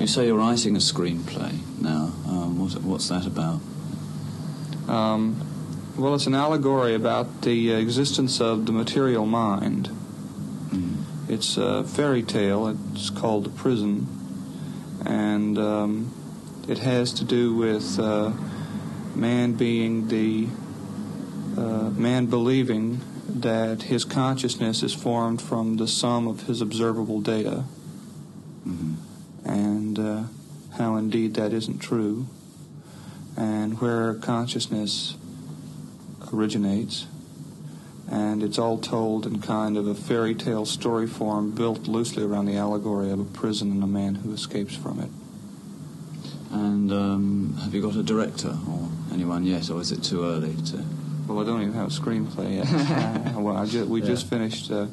You say you're writing a screenplay now. Um, what, what's that about? Um, well, it's an allegory about the existence of the material mind. Mm. It's a fairy tale. It's called The Prison. And um, it has to do with uh, man being the uh, man believing that his consciousness is formed from the sum of his observable data, hmm and uh, how indeed that isn't true, and where consciousness originates. And it's all told in kind of a fairy tale story form built loosely around the allegory of a prison and a man who escapes from it. And um, have you got a director or anyone yet, or is it too early to? Well, I don't even have a screenplay yet. Uh, well, I ju- we Yeah. just finished. Uh,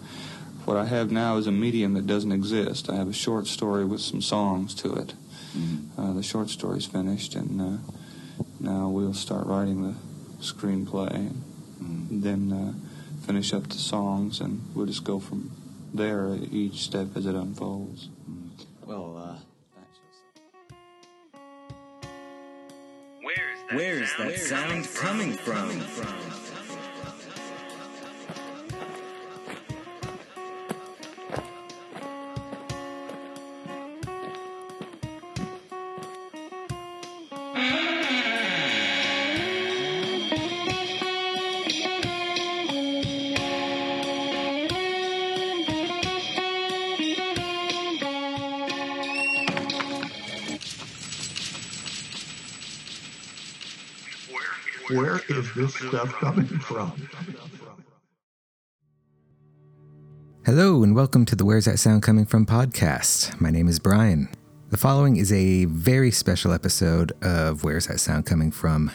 what I have now is a medium that doesn't exist. I have a short story with some songs to it. Mm. Uh, the short story's finished, and uh, now we'll start writing the screenplay, and then uh, finish up the songs, and we'll just go from there each step as it unfolds. Well, uh, Where is that sound coming from? Where is this stuff coming from? Hello, and welcome to the Where's That Sound Coming From podcast. My name is Brian. The following is a very special episode of Where's That Sound Coming From?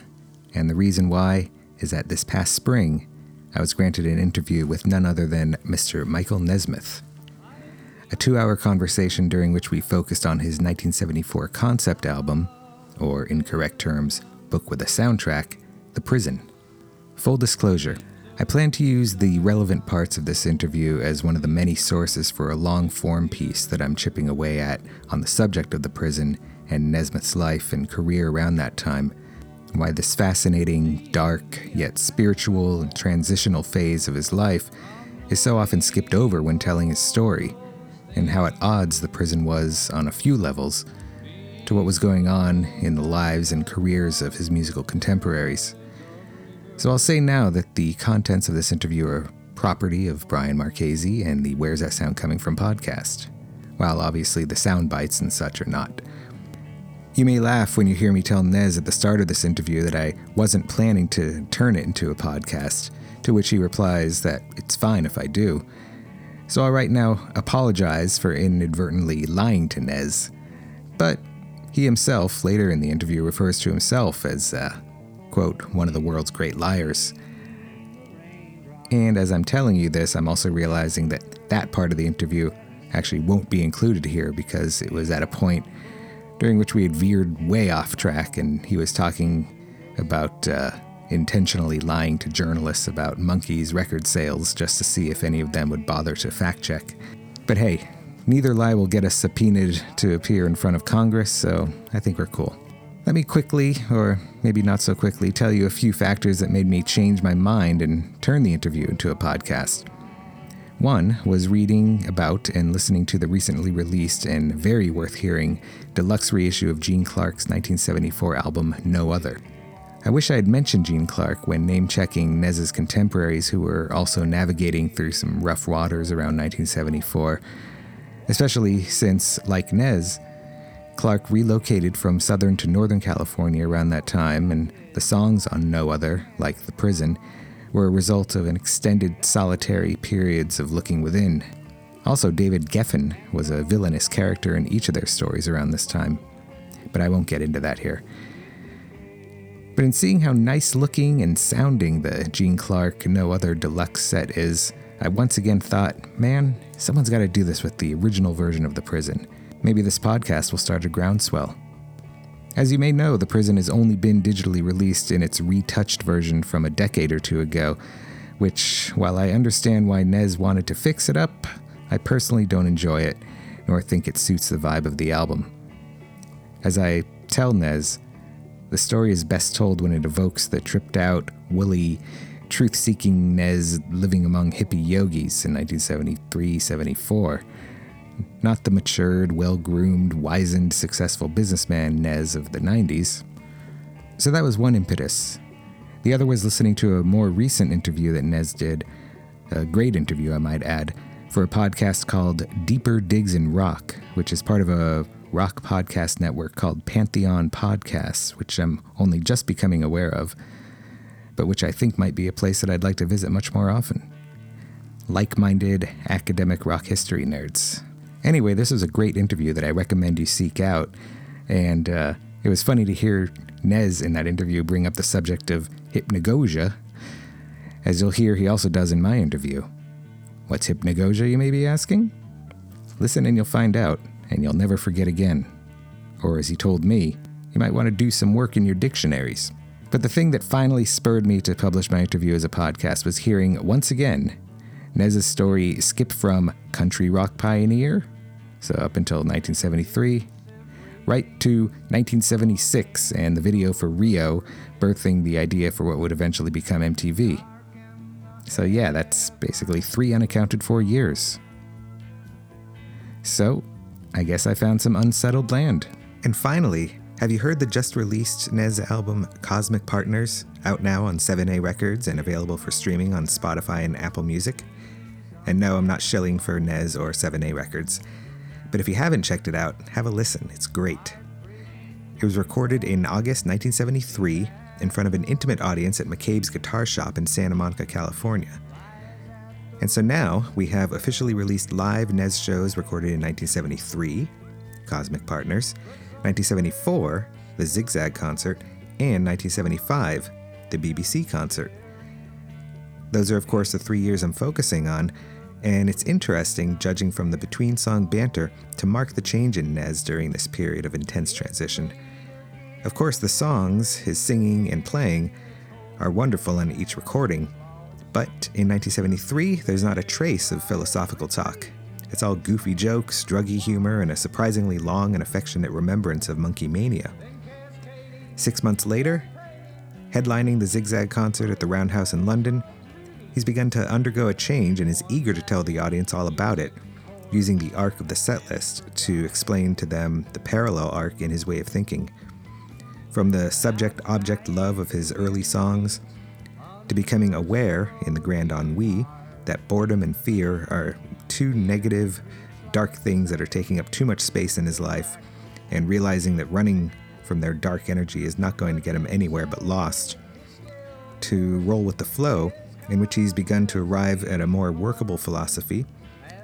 And the reason why is that this past spring, I was granted an interview with none other than Mr. Michael Nesmith. A two hour conversation during which we focused on his 1974 concept album, or in correct terms, book with a soundtrack, The Prison. Full disclosure, I plan to use the relevant parts of this interview as one of the many sources for a long form piece that I'm chipping away at on the subject of the prison and Nesmith's life and career around that time. Why this fascinating, dark, yet spiritual and transitional phase of his life is so often skipped over when telling his story, and how at odds the prison was on a few levels to what was going on in the lives and careers of his musical contemporaries. So I'll say now that the contents of this interview are property of Brian Marchese and the Where's That Sound Coming From podcast, while obviously the sound bites and such are not. You may laugh when you hear me tell Nez at the start of this interview that I wasn't planning to turn it into a podcast, to which he replies that it's fine if I do. So I'll right now apologize for inadvertently lying to Nez. But he himself, later in the interview, refers to himself as, uh, quote, one of the world's great liars. And as I'm telling you this, I'm also realizing that that part of the interview actually won't be included here because it was at a point during which we had veered way off track and he was talking about uh, intentionally lying to journalists about Monkees record sales just to see if any of them would bother to fact check. But hey, neither lie will get us subpoenaed to appear in front of Congress, so I think we're cool. Let me quickly, or maybe not so quickly, tell you a few factors that made me change my mind and turn the interview into a podcast. One was reading about and listening to the recently released and very worth hearing deluxe reissue of Gene Clark's 1974 album No Other. I wish I had mentioned Gene Clark when name checking Nez's contemporaries who were also navigating through some rough waters around 1974, especially since, like Nez, Clark relocated from Southern to Northern California around that time, and the songs on No Other, like The Prison, were a result of an extended solitary periods of looking within. Also, David Geffen was a villainous character in each of their stories around this time, but I won't get into that here. But in seeing how nice looking and sounding the Gene Clark No Other deluxe set is, I once again thought, man, someone's got to do this with the original version of The Prison. Maybe this podcast will start a groundswell. As you may know, The Prison has only been digitally released in its retouched version from a decade or two ago, which, while I understand why Nez wanted to fix it up, I personally don't enjoy it, nor think it suits the vibe of the album. As I tell Nez, the story is best told when it evokes the tripped out, woolly, truth seeking Nez living among hippie yogis in 1973 74, not the matured, well groomed, wizened, successful businessman Nez of the 90s. So that was one impetus. The other was listening to a more recent interview that Nez did, a great interview, I might add, for a podcast called Deeper Digs in Rock, which is part of a rock podcast network called Pantheon Podcasts, which I'm only just becoming aware of, but which I think might be a place that I'd like to visit much more often. Like minded academic rock history nerds. Anyway, this was a great interview that I recommend you seek out, and uh, it was funny to hear Nez in that interview bring up the subject of hypnagogia, as you'll hear he also does in my interview. What's hypnagogia, you may be asking? Listen and you'll find out, and you'll never forget again. Or, as he told me, you might want to do some work in your dictionaries. But the thing that finally spurred me to publish my interview as a podcast was hearing, once again, Nez's story skip from country rock pioneer, so uh, up until 1973, right to 1976 and the video for Rio birthing the idea for what would eventually become MTV. So, yeah, that's basically three unaccounted for years. So, I guess I found some unsettled land. And finally, have you heard the just released Nez album Cosmic Partners, out now on 7A Records and available for streaming on Spotify and Apple Music? And no, I'm not shilling for Nez or 7A Records. But if you haven't checked it out, have a listen. It's great. It was recorded in August 1973 in front of an intimate audience at McCabe's Guitar Shop in Santa Monica, California. And so now we have officially released live Nez shows recorded in 1973, Cosmic Partners, 1974, the Zigzag concert, and 1975, the BBC concert. Those are, of course, the three years I'm focusing on, and it's interesting, judging from the between song banter, to mark the change in Nez during this period of intense transition. Of course, the songs, his singing and playing, are wonderful on each recording, but in 1973, there's not a trace of philosophical talk. It's all goofy jokes, druggy humor, and a surprisingly long and affectionate remembrance of Monkeemania. Six months later, headlining the Zigzag concert at the Roundhouse in London, he's begun to undergo a change and is eager to tell the audience all about it, using the arc of the setlist to explain to them the parallel arc in his way of thinking. From the subject object love of his early songs, to becoming aware in the Grand Ennui that boredom and fear are two negative, dark things that are taking up too much space in his life, and realizing that running from their dark energy is not going to get him anywhere but lost. To roll with the flow, in which he's begun to arrive at a more workable philosophy,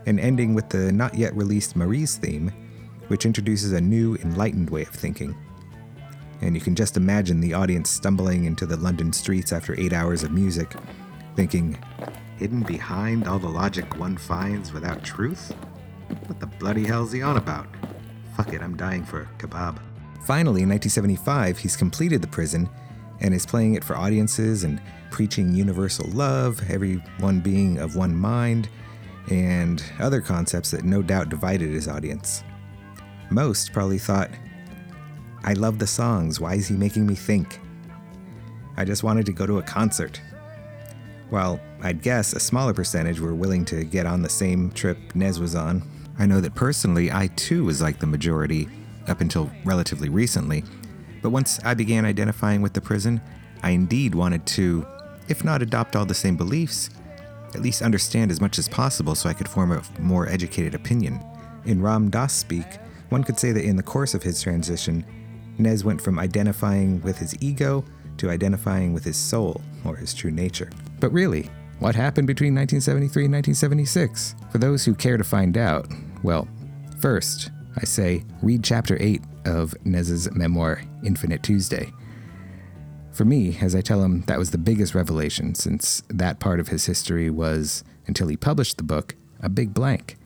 and ending with the not yet released Marie's theme, which introduces a new, enlightened way of thinking and you can just imagine the audience stumbling into the London streets after eight hours of music, thinking, Hidden behind all the logic one finds without truth? What the bloody hell's he on about? Fuck it, I'm dying for a kebab. Finally, in 1975, he's completed the prison and is playing it for audiences and preaching universal love, everyone being of one mind, and other concepts that no doubt divided his audience. Most probably thought, I love the songs. Why is he making me think? I just wanted to go to a concert. Well, I'd guess a smaller percentage were willing to get on the same trip Nez was on. I know that personally, I too was like the majority up until relatively recently. But once I began identifying with the prison, I indeed wanted to, if not adopt all the same beliefs, at least understand as much as possible so I could form a more educated opinion. In Ram Dass speak, one could say that in the course of his transition, Nez went from identifying with his ego to identifying with his soul, or his true nature. But really, what happened between 1973 and 1976? For those who care to find out, well, first, I say read chapter 8 of Nez's memoir, Infinite Tuesday. For me, as I tell him, that was the biggest revelation, since that part of his history was, until he published the book, a big blank.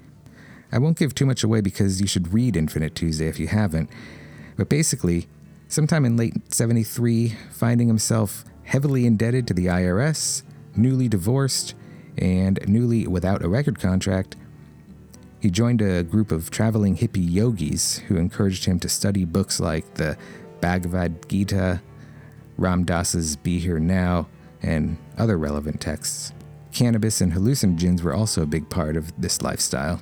I won't give too much away because you should read Infinite Tuesday if you haven't, but basically, sometime in late 73, finding himself heavily indebted to the IRS, newly divorced, and newly without a record contract, He joined a group of traveling hippie yogis who encouraged him to study books like the Bhagavad Gita, Ram Dass's Be Here Now, and other relevant texts. Cannabis and hallucinogens were also a big part of this lifestyle.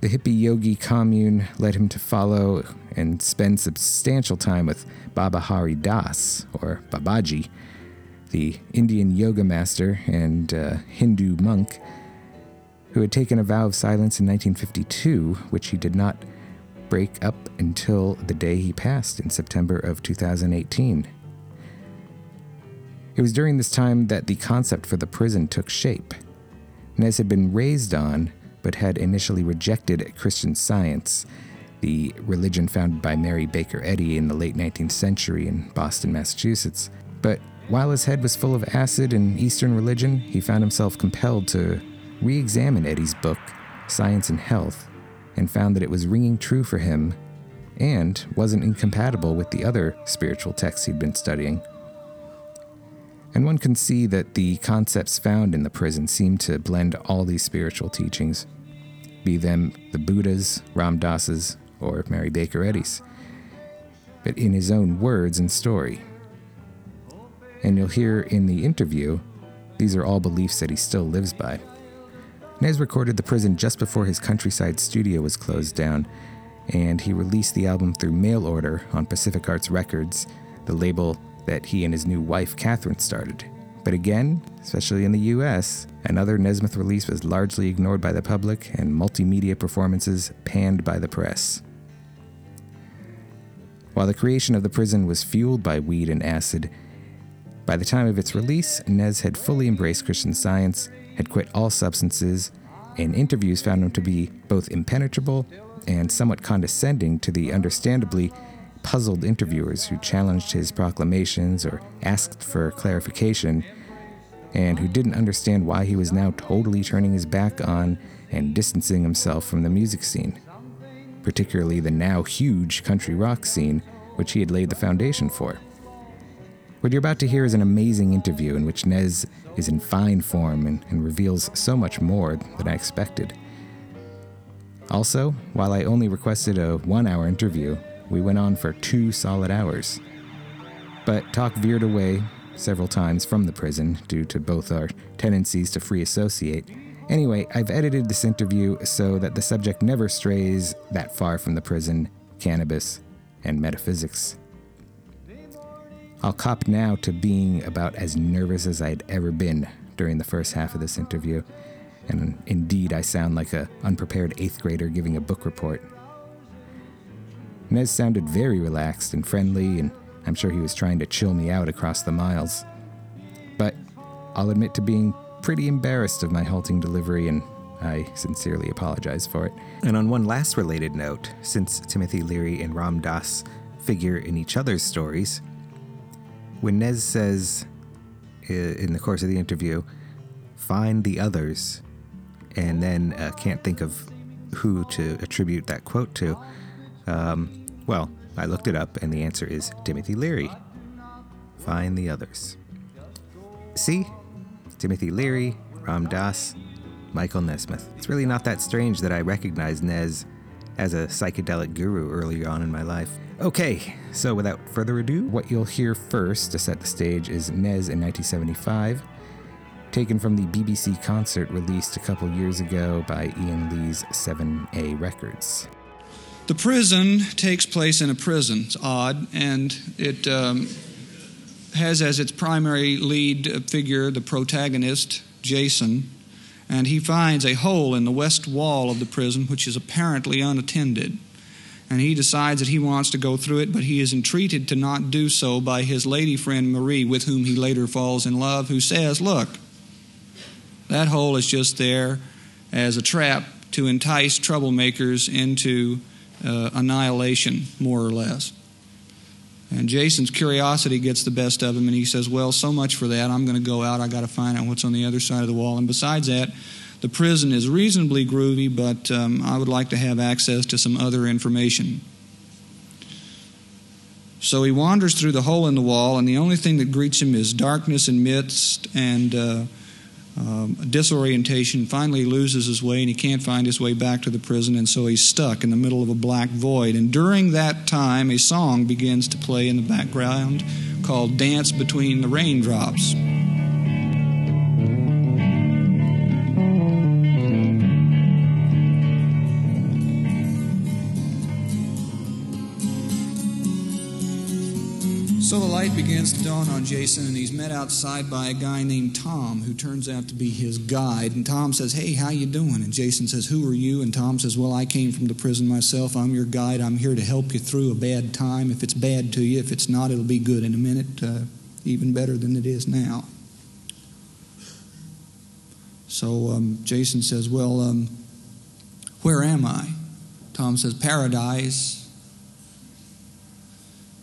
The hippie yogi commune led him to follow and spend substantial time with Baba Hari Das, or Babaji, the Indian yoga master and uh, Hindu monk who had taken a vow of silence in 1952, which he did not break up until the day he passed in September of 2018. It was during this time that the concept for the prison took shape. Nez had been raised on, but had initially rejected Christian science, the religion founded by Mary Baker Eddy in the late 19th century in Boston, Massachusetts. But while his head was full of acid and Eastern religion, he found himself compelled to re examine Eddy's book, Science and Health, and found that it was ringing true for him and wasn't incompatible with the other spiritual texts he'd been studying. And one can see that the concepts found in the prison seem to blend all these spiritual teachings, be them the Buddhas, Ram Dass's, or Mary Baker Eddy's, but in his own words and story. And you'll hear in the interview, these are all beliefs that he still lives by. Nez recorded The Prison just before his countryside studio was closed down, and he released the album through mail order on Pacific Arts Records, the label that he and his new wife, Catherine, started. But again, especially in the US, another Nesmith release was largely ignored by the public and multimedia performances panned by the press. While the creation of the prison was fueled by weed and acid, by the time of its release, Nez had fully embraced Christian science had quit all substances, and interviews found him to be both impenetrable and somewhat condescending to the understandably puzzled interviewers who challenged his proclamations or asked for clarification, and who didn't understand why he was now totally turning his back on and distancing himself from the music scene, particularly the now huge country rock scene, which he had laid the foundation for. What you're about to hear is an amazing interview in which Nez is in fine form and, and reveals so much more than I expected. Also, while I only requested a one hour interview, we went on for two solid hours. But talk veered away several times from the prison due to both our tendencies to free associate. Anyway, I've edited this interview so that the subject never strays that far from the prison, cannabis, and metaphysics. I'll cop now to being about as nervous as I'd ever been during the first half of this interview, and indeed I sound like a unprepared eighth grader giving a book report. Nez sounded very relaxed and friendly, and I'm sure he was trying to chill me out across the miles. But I'll admit to being pretty embarrassed of my halting delivery, and I sincerely apologize for it. And on one last related note, since Timothy Leary and Ram Dass figure in each other's stories, when Nez says in the course of the interview, find the others, and then uh, can't think of who to attribute that quote to, um, well, I looked it up, and the answer is Timothy Leary. Find the others. See? Timothy Leary, Ram Dass, Michael Nesmith. It's really not that strange that I recognized Nez as a psychedelic guru earlier on in my life. Okay, so without further ado, what you'll hear first to set the stage is Nez in 1975, taken from the BBC concert released a couple years ago by Iain Lee's 7A Records. The prison takes place in a prison. It's odd, and it um, has as its primary lead figure the protagonist, Jason, and he finds a hole in the west wall of the prison which is apparently unattended and he decides that he wants to go through it, but he is entreated to not do so by his lady friend Marie, with whom he later falls in love, who says, Look, that hole is just there as a trap to entice troublemakers into uh, annihilation, more or less. And Jason's curiosity gets the best of him, and he says, Well, so much for that. I'm going to go out. I got to find out what's on the other side of the wall. And besides that, the prison is reasonably groovy, but um, I would like to have access to some other information. So he wanders through the hole in the wall, and the only thing that greets him is darkness and mist and uh, um, disorientation, finally loses his way and he can't find his way back to the prison, and so he's stuck in the middle of a black void. And during that time, a song begins to play in the background called Dance Between the Raindrops. So the light begins to dawn on Jason, and he's met outside by a guy named Tom, who turns out to be his guide. And Tom says, "Hey, how you doing?" And Jason says, "Who are you?" And Tom says, "Well, I came from the prison myself. I'm your guide. I'm here to help you through a bad time. If it's bad to you, if it's not, it'll be good in a minute, uh, even better than it is now." So um, Jason says, "Well, um, where am I?" Tom says, "Paradise."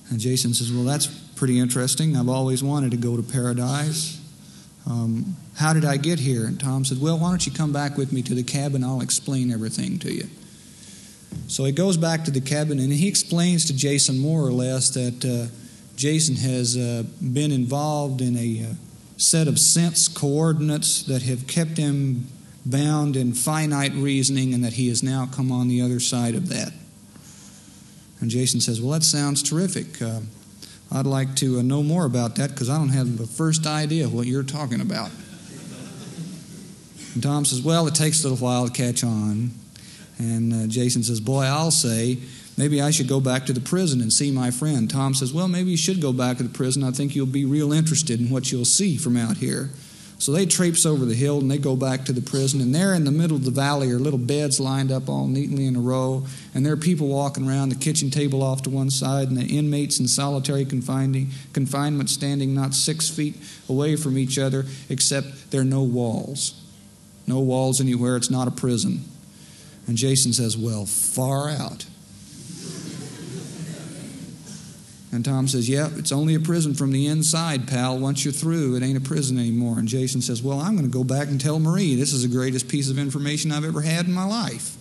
And Jason says, Well, that's pretty interesting. I've always wanted to go to paradise. Um, how did I get here? And Tom said, Well, why don't you come back with me to the cabin? I'll explain everything to you. So he goes back to the cabin and he explains to Jason more or less that uh, Jason has uh, been involved in a uh, set of sense coordinates that have kept him bound in finite reasoning and that he has now come on the other side of that. And Jason says, Well, that sounds terrific. Uh, I'd like to uh, know more about that because I don't have the first idea what you're talking about. And Tom says, Well, it takes a little while to catch on. And uh, Jason says, Boy, I'll say, maybe I should go back to the prison and see my friend. Tom says, Well, maybe you should go back to the prison. I think you'll be real interested in what you'll see from out here. So they traipse over the hill and they go back to the prison. And there in the middle of the valley are little beds lined up all neatly in a row. And there are people walking around, the kitchen table off to one side, and the inmates in solitary confinement standing not six feet away from each other, except there are no walls. No walls anywhere. It's not a prison. And Jason says, Well, far out. And Tom says, Yeah, it's only a prison from the inside, pal. Once you're through, it ain't a prison anymore. And Jason says, Well, I'm going to go back and tell Marie this is the greatest piece of information I've ever had in my life.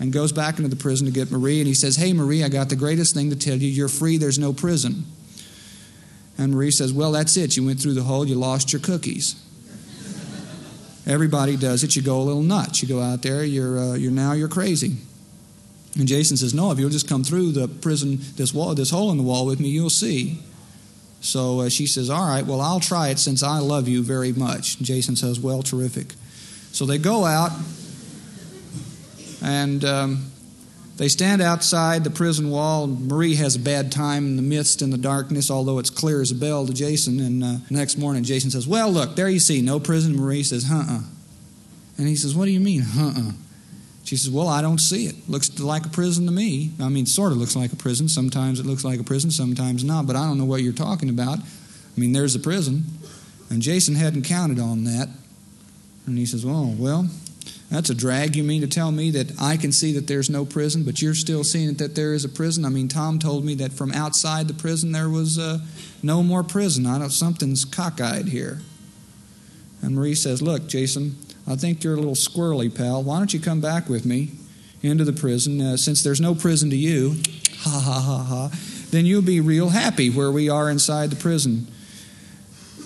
And goes back into the prison to get Marie. And he says, Hey, Marie, I got the greatest thing to tell you. You're free, there's no prison. And Marie says, Well, that's it. You went through the hole, you lost your cookies. Everybody does it. You go a little nuts. You go out there, you're, uh, you're now you're crazy. And Jason says, No, if you'll just come through the prison, this wall, this hole in the wall with me, you'll see. So uh, she says, All right, well, I'll try it since I love you very much. And Jason says, Well, terrific. So they go out and um, they stand outside the prison wall. Marie has a bad time in the mist and the darkness, although it's clear as a bell to Jason. And uh, next morning, Jason says, Well, look, there you see, no prison. Marie says, Uh uh. And he says, What do you mean, uh uh? She says, Well, I don't see it. Looks like a prison to me. I mean, sort of looks like a prison. Sometimes it looks like a prison, sometimes not, but I don't know what you're talking about. I mean, there's a prison. And Jason hadn't counted on that. And he says, Oh, well, that's a drag. You mean to tell me that I can see that there's no prison, but you're still seeing it that there is a prison? I mean, Tom told me that from outside the prison there was uh, no more prison. I don't, something's cockeyed here. And Marie says, Look, Jason, I think you're a little squirrely, pal. Why don't you come back with me into the prison? Uh, since there's no prison to you, ha ha ha ha, then you'll be real happy where we are inside the prison.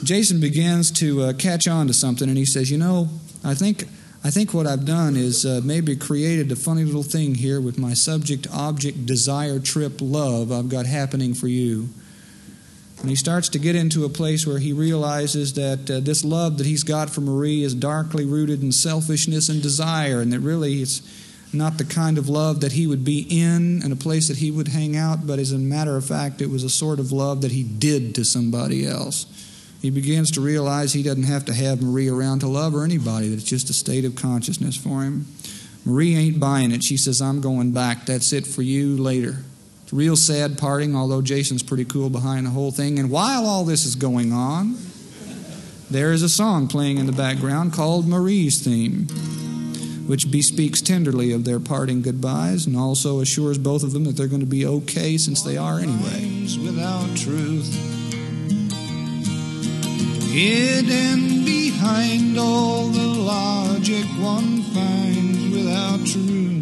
Jason begins to uh, catch on to something, and he says, "You know, I think." I think what I've done is uh, maybe created a funny little thing here with my subject object desire trip love I've got happening for you. And he starts to get into a place where he realizes that uh, this love that he's got for Marie is darkly rooted in selfishness and desire, and that really it's not the kind of love that he would be in and a place that he would hang out, but as a matter of fact, it was a sort of love that he did to somebody else. He begins to realize he doesn't have to have Marie around to love or anybody, that it's just a state of consciousness for him. Marie ain't buying it. She says, I'm going back. That's it for you later. Real sad parting, although Jason's pretty cool behind the whole thing. And while all this is going on, there is a song playing in the background called Marie's Theme, which bespeaks tenderly of their parting goodbyes and also assures both of them that they're going to be okay since they are anyway. Without truth, hidden behind all the logic one finds without truth.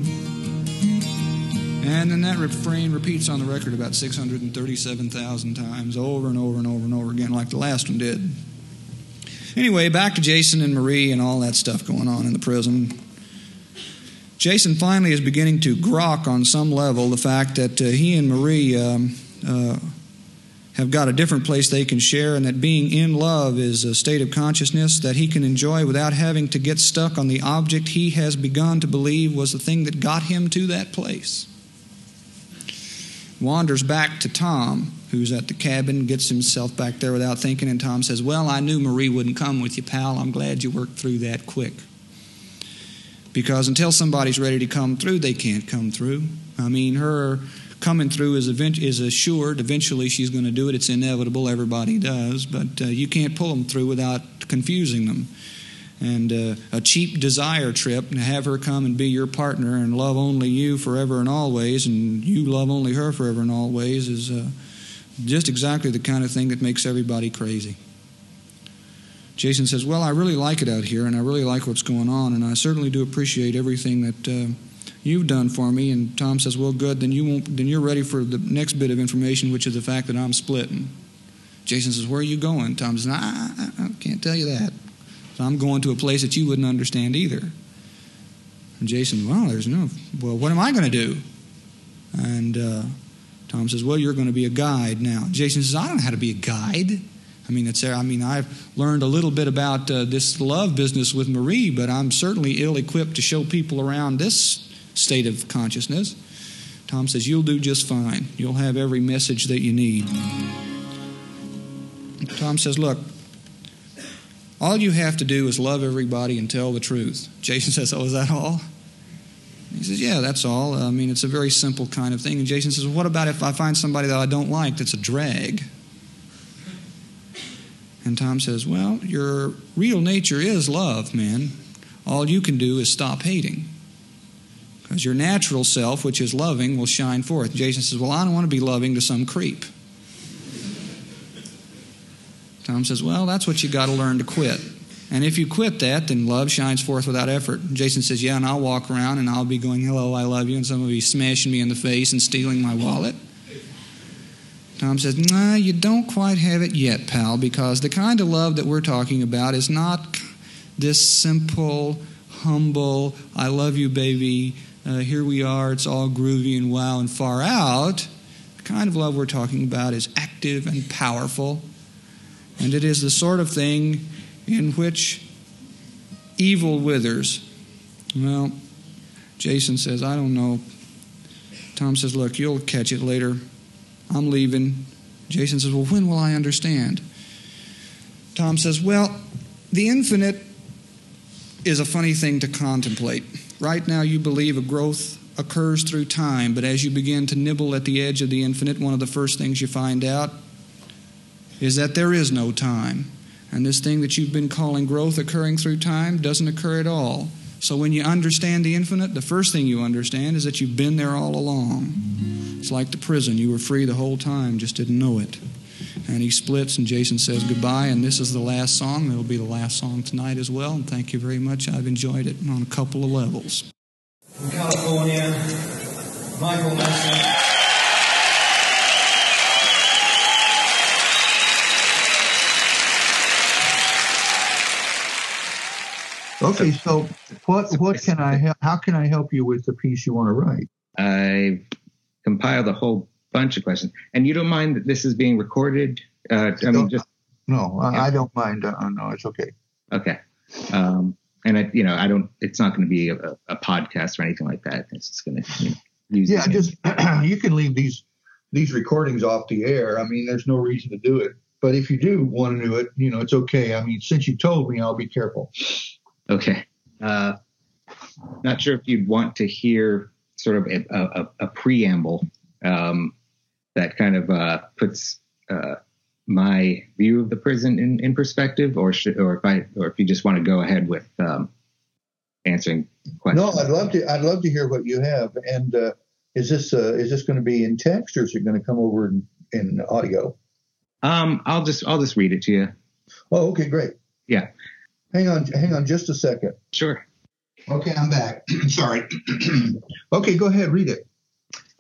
And then that refrain repeats on the record about 637,000 times over and over and over and over again, like the last one did. Anyway, back to Jason and Marie and all that stuff going on in the prison. Jason finally is beginning to grok on some level the fact that uh, he and Marie um, uh, have got a different place they can share, and that being in love is a state of consciousness that he can enjoy without having to get stuck on the object he has begun to believe was the thing that got him to that place. Wanders back to Tom, who's at the cabin, gets himself back there without thinking, and Tom says, Well, I knew Marie wouldn't come with you, pal. I'm glad you worked through that quick. Because until somebody's ready to come through, they can't come through. I mean, her coming through is, event- is assured. Eventually, she's going to do it. It's inevitable. Everybody does. But uh, you can't pull them through without confusing them. And uh, a cheap desire trip to have her come and be your partner and love only you forever and always, and you love only her forever and always, is uh, just exactly the kind of thing that makes everybody crazy. Jason says, Well, I really like it out here, and I really like what's going on, and I certainly do appreciate everything that uh, you've done for me. And Tom says, Well, good, then, you won't, then you're ready for the next bit of information, which is the fact that I'm splitting. Jason says, Where are you going? Tom says, nah, I, I can't tell you that. So I'm going to a place that you wouldn't understand either. And Jason, Well, there's no, well, what am I going to do? And uh, Tom says, Well, you're going to be a guide now. Jason says, I don't know how to be a guide. I mean, it's, I mean, I've learned a little bit about uh, this love business with Marie, but I'm certainly ill equipped to show people around this state of consciousness. Tom says, You'll do just fine. You'll have every message that you need. Tom says, Look, all you have to do is love everybody and tell the truth. Jason says, Oh, is that all? He says, Yeah, that's all. I mean, it's a very simple kind of thing. And Jason says, What about if I find somebody that I don't like that's a drag? And Tom says, Well, your real nature is love, man. All you can do is stop hating. Because your natural self, which is loving, will shine forth. Jason says, Well, I don't want to be loving to some creep. Tom says, Well, that's what you got to learn to quit. And if you quit that, then love shines forth without effort. Jason says, Yeah, and I'll walk around and I'll be going, Hello, I love you, and some of you smashing me in the face and stealing my wallet. Tom says, Nah, you don't quite have it yet, pal, because the kind of love that we're talking about is not this simple, humble, I love you, baby, uh, here we are, it's all groovy and wow and far out. The kind of love we're talking about is active and powerful, and it is the sort of thing in which evil withers. Well, Jason says, I don't know. Tom says, Look, you'll catch it later. I'm leaving. Jason says, Well, when will I understand? Tom says, Well, the infinite is a funny thing to contemplate. Right now, you believe a growth occurs through time, but as you begin to nibble at the edge of the infinite, one of the first things you find out is that there is no time. And this thing that you've been calling growth occurring through time doesn't occur at all. So when you understand the infinite, the first thing you understand is that you've been there all along. It's like the prison. You were free the whole time, just didn't know it. And he splits, and Jason says goodbye, and this is the last song. It'll be the last song tonight as well. And thank you very much. I've enjoyed it on a couple of levels. From California, Michael Nesmith. Okay, so what what can I help? How can I help you with the piece you want to write? I've compiled a whole bunch of questions, and you don't mind that this is being recorded? Uh, I mean, just No, I, I don't mind. Uh, no, it's okay. okay. Um, and I, you know, I don't. It's not going to be a, a podcast or anything like that. It's just going to you know, use. Yeah, just you can leave these these recordings off the air. I mean, there's no reason to do it. But if you do want to do it, you know, it's okay. I mean, since you told me, I'll be careful. Okay. Uh, not sure if you'd want to hear sort of a, a, a preamble um, that kind of uh, puts uh, my view of the prison in, in perspective, or should, or if I, or if you just want to go ahead with um, answering questions. No, I'd love to. I'd love to hear what you have. And uh, is this uh, is this going to be in text or is it going to come over in, in audio? Um, I'll just I'll just read it to you. Oh, okay, great. Yeah. Hang on, hang on, just a second. Sure. Okay, I'm back. Sorry. okay, go ahead, read it.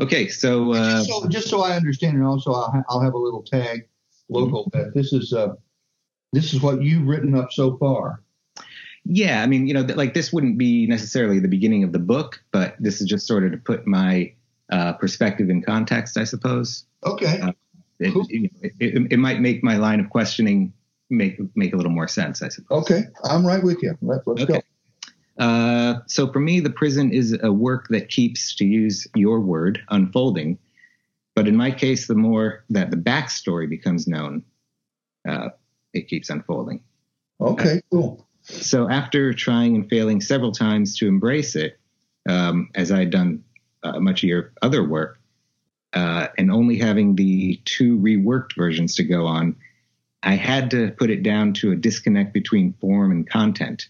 Okay. So uh, so, just so I understand, and also I'll, ha- I'll have a little tag local that this is uh, this is what you've written up so far. Yeah, I mean, you know, th- like this wouldn't be necessarily the beginning of the book, but this is just sort of to put my uh, perspective in context, I suppose. Okay. Uh, It, Cool. it, it, it might make my line of questioning make make a little more sense, I suppose. Okay. I'm right with you. Let's, let's Okay. Uh, so for me, the prison is a work that keeps, to use your word, unfolding. But in my case, the more that the backstory becomes known, uh, it keeps unfolding. go. Okay. Cool. So after trying and failing several times to embrace it, um, as I had done uh, much of your other work, uh, and only having the two reworked versions to go on, I had to put it down to a disconnect between form and content.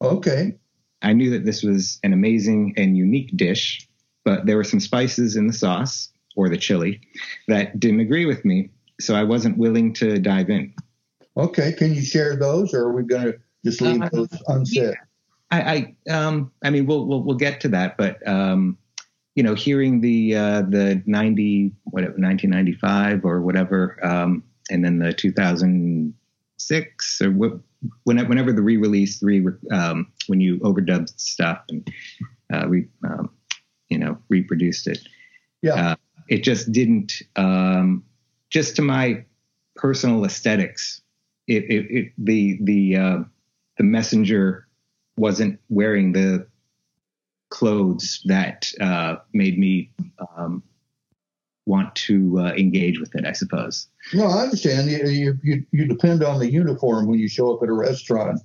Okay. I knew that this was an amazing and unique dish, but there were some spices in the sauce or the chili that didn't agree with me, so I wasn't willing to dive in. Okay. Can you share those, or are we going to just leave Uh, those unsaid? I, I um, I mean, we'll, we'll we'll get to that, but um, you know, hearing the uh, the ninety whatever 1995 or whatever, um, and then the 2006 or wh- when, whenever the re-release, re um, when you overdubbed stuff and uh, re, um, you know reproduced it, Yeah. uh, it just didn't. Um, just to my personal aesthetics, it, it, it the the uh, the messenger wasn't wearing the clothes that uh, made me um, want to uh, engage with it. I suppose. No, I understand. You, you, you, depend on the uniform when you show up at a restaurant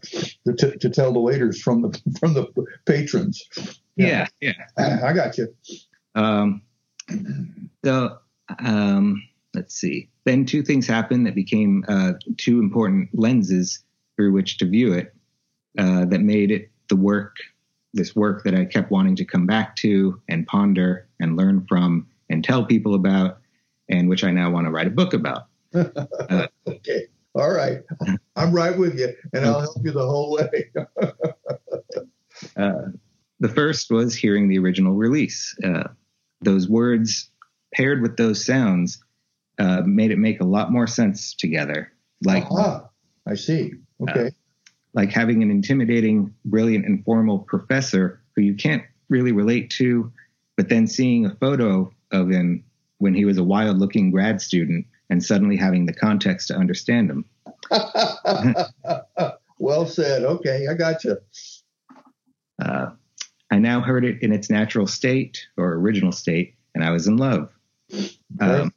to, to, to tell the waiters from the from the patrons. Yeah, yeah. I, I got you. Um, so um, let's see. Then two things happened that became uh, two important lenses through which to view it. Uh, that made it the work, this work that I kept wanting to come back to and ponder and learn from and tell people about, and which I now want to write a book about. Okay. All right. I'm right with you, and I'll help you the whole way. Uh, the first was hearing the original release. Uh, those words paired with those sounds uh, made it make a lot more sense together. Like Aha. I see. Okay. like having an intimidating, brilliant, informal professor who you can't really relate to, but then seeing a photo of him when he was a wild looking grad student and suddenly having the context to understand him. well said. Okay, I got you. Uh, I now heard it in its natural state or original state, and I was in love. Um,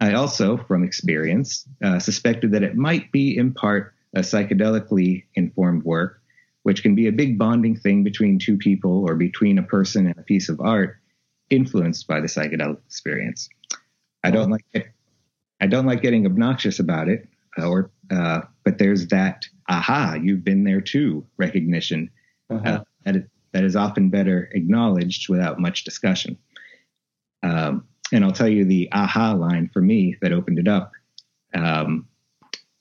I also, from experience, uh, suspected that it might be in part a psychedelically informed work, which can be a big bonding thing between two people or between a person and a piece of art influenced by the psychedelic experience. I don't like it. I don't like getting obnoxious about it, or uh, but there's that aha, you've been there too recognition Uh-huh. uh, that, it, that is often better acknowledged without much discussion. Um, and I'll tell you the aha line for me that opened it up. Um,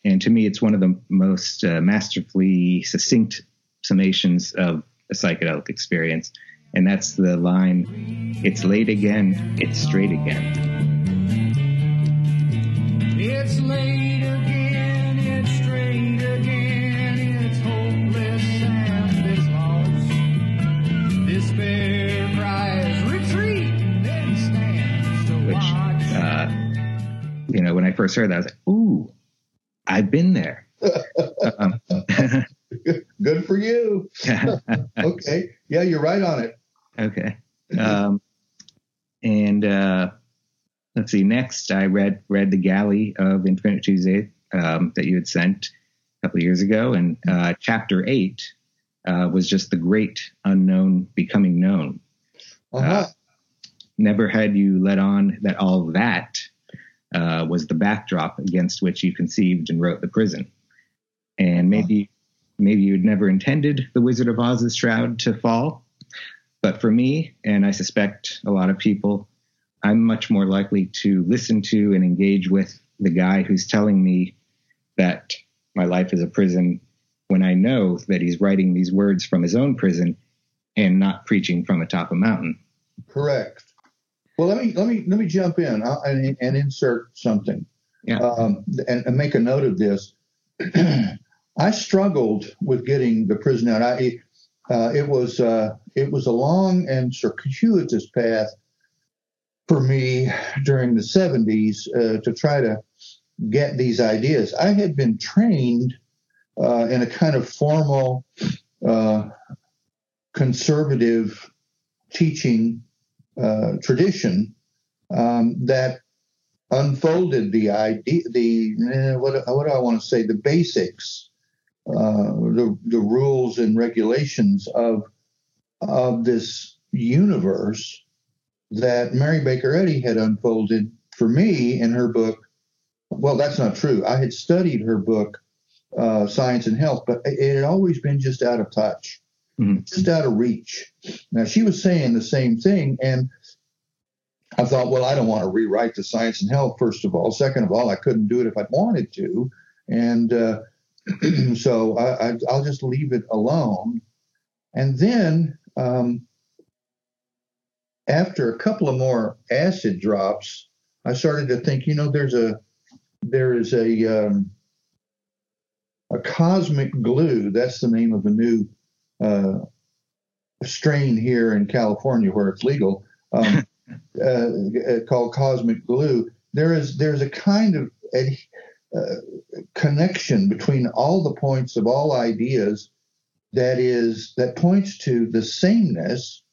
and to me, it's one of the most uh, masterfully succinct summations of a psychedelic experience. And that's the line, it's late again, it's straight again. It's late again, it's straight again, it's hopeless and it's lost. Despair cries, retreat, then stands to Which, watch. uh, you know, when I first heard that, I was like, ooh, I've been there. um, Good for you. Okay. Yeah, you're right on it. Okay. Um, and uh, let's see. Next, I read read the galley of Infinite Tuesday um, that you had sent a couple of years ago, and uh, chapter eight uh, was just the great unknown becoming known. Uh-huh. Never had you let on that all that uh, was the backdrop against which you conceived and wrote the prison, and maybe maybe you'd never intended the Wizard of Oz's shroud to fall. But for me, and I suspect a lot of people, I'm much more likely to listen to and engage with the guy who's telling me that my life is a prison when I know that he's writing these words from his own prison and not preaching from atop a mountain. Correct. Well, let me let me let me jump in uh, and, and insert something. Yeah. Um, and, and make a note of this. I struggled with getting the prison out. I, uh, it was uh, it was a long and circuitous path for me during the 70s uh, to try to get these ideas. I had been trained uh, in a kind of formal uh, conservative teaching uh, tradition um, that unfolded the idea, the eh, what, what do I want to say, the basics, the the rules and regulations of of this universe that Mary Baker Eddy had unfolded for me in her book. Well, that's not true. I had studied her book, uh, Science and Health, but it had always been just out of touch, Mhm. just out of reach. Now, she was saying the same thing, and I thought, well, I don't want to rewrite the Science and Health, first of all. Second of all, I couldn't do it if I wanted to. And uh, so I, I, I'll just leave it alone. And then um, after a couple of more acid drops, I started to think, you know, there's a there is a um, a cosmic glue. That's the name of a new uh, strain here in California where it's legal, um, uh, uh, called cosmic glue. There is there's a kind of ad- uh, connection between all the points of all ideas that is that points to the sameness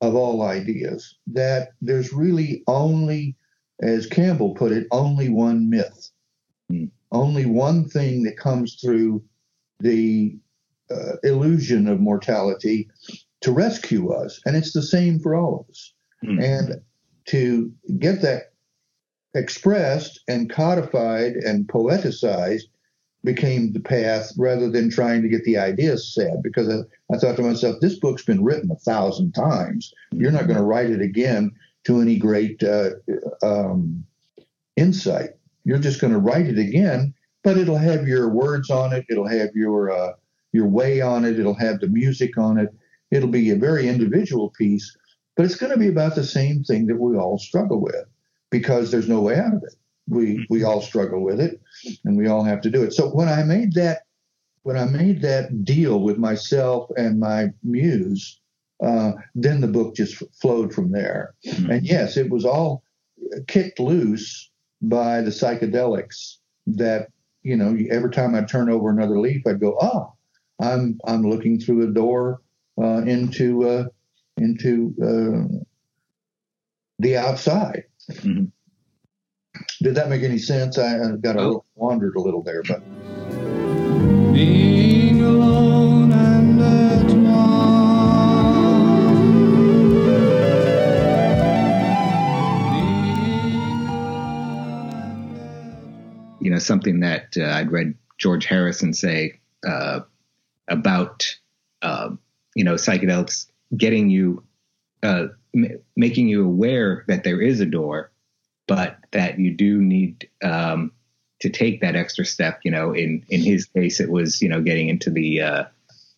of all ideas. That there's really only, as Campbell put it, only one myth, Hmm. only one thing that comes through the uh, illusion of mortality to rescue us, and it's the same for all of us. Hmm. And to get that expressed and codified and poeticized became the path rather than trying to get the ideas said because I, I thought to myself this book's been written a thousand times. You're not going to write it again to any great uh, um, insight. You're just going to write it again but it'll have your words on it. It'll have your uh, your way on it. It'll have the music on it. It'll be a very individual piece but it's going to be about the same thing that we all struggle with because there's no way out of it. We we all struggle with it and we all have to do it. So when i made that when i made that deal with myself and my muse uh, then the book just flowed from there. Mhm. and yes it was all kicked loose by the psychedelics that you know every time i turn over another leaf i'd go oh i'm i'm looking through a door uh, into uh, into uh, the outside Mhm. did that make any sense? I, I got a Oh. little, wandered a little there, but Being alone and at you know something that uh, I'd read George Harrison say uh, about uh, you know psychedelics getting you uh, m- making you aware that there is a door, but that you do need um, to take that extra step. You know, in in his case, it was you know getting into the uh,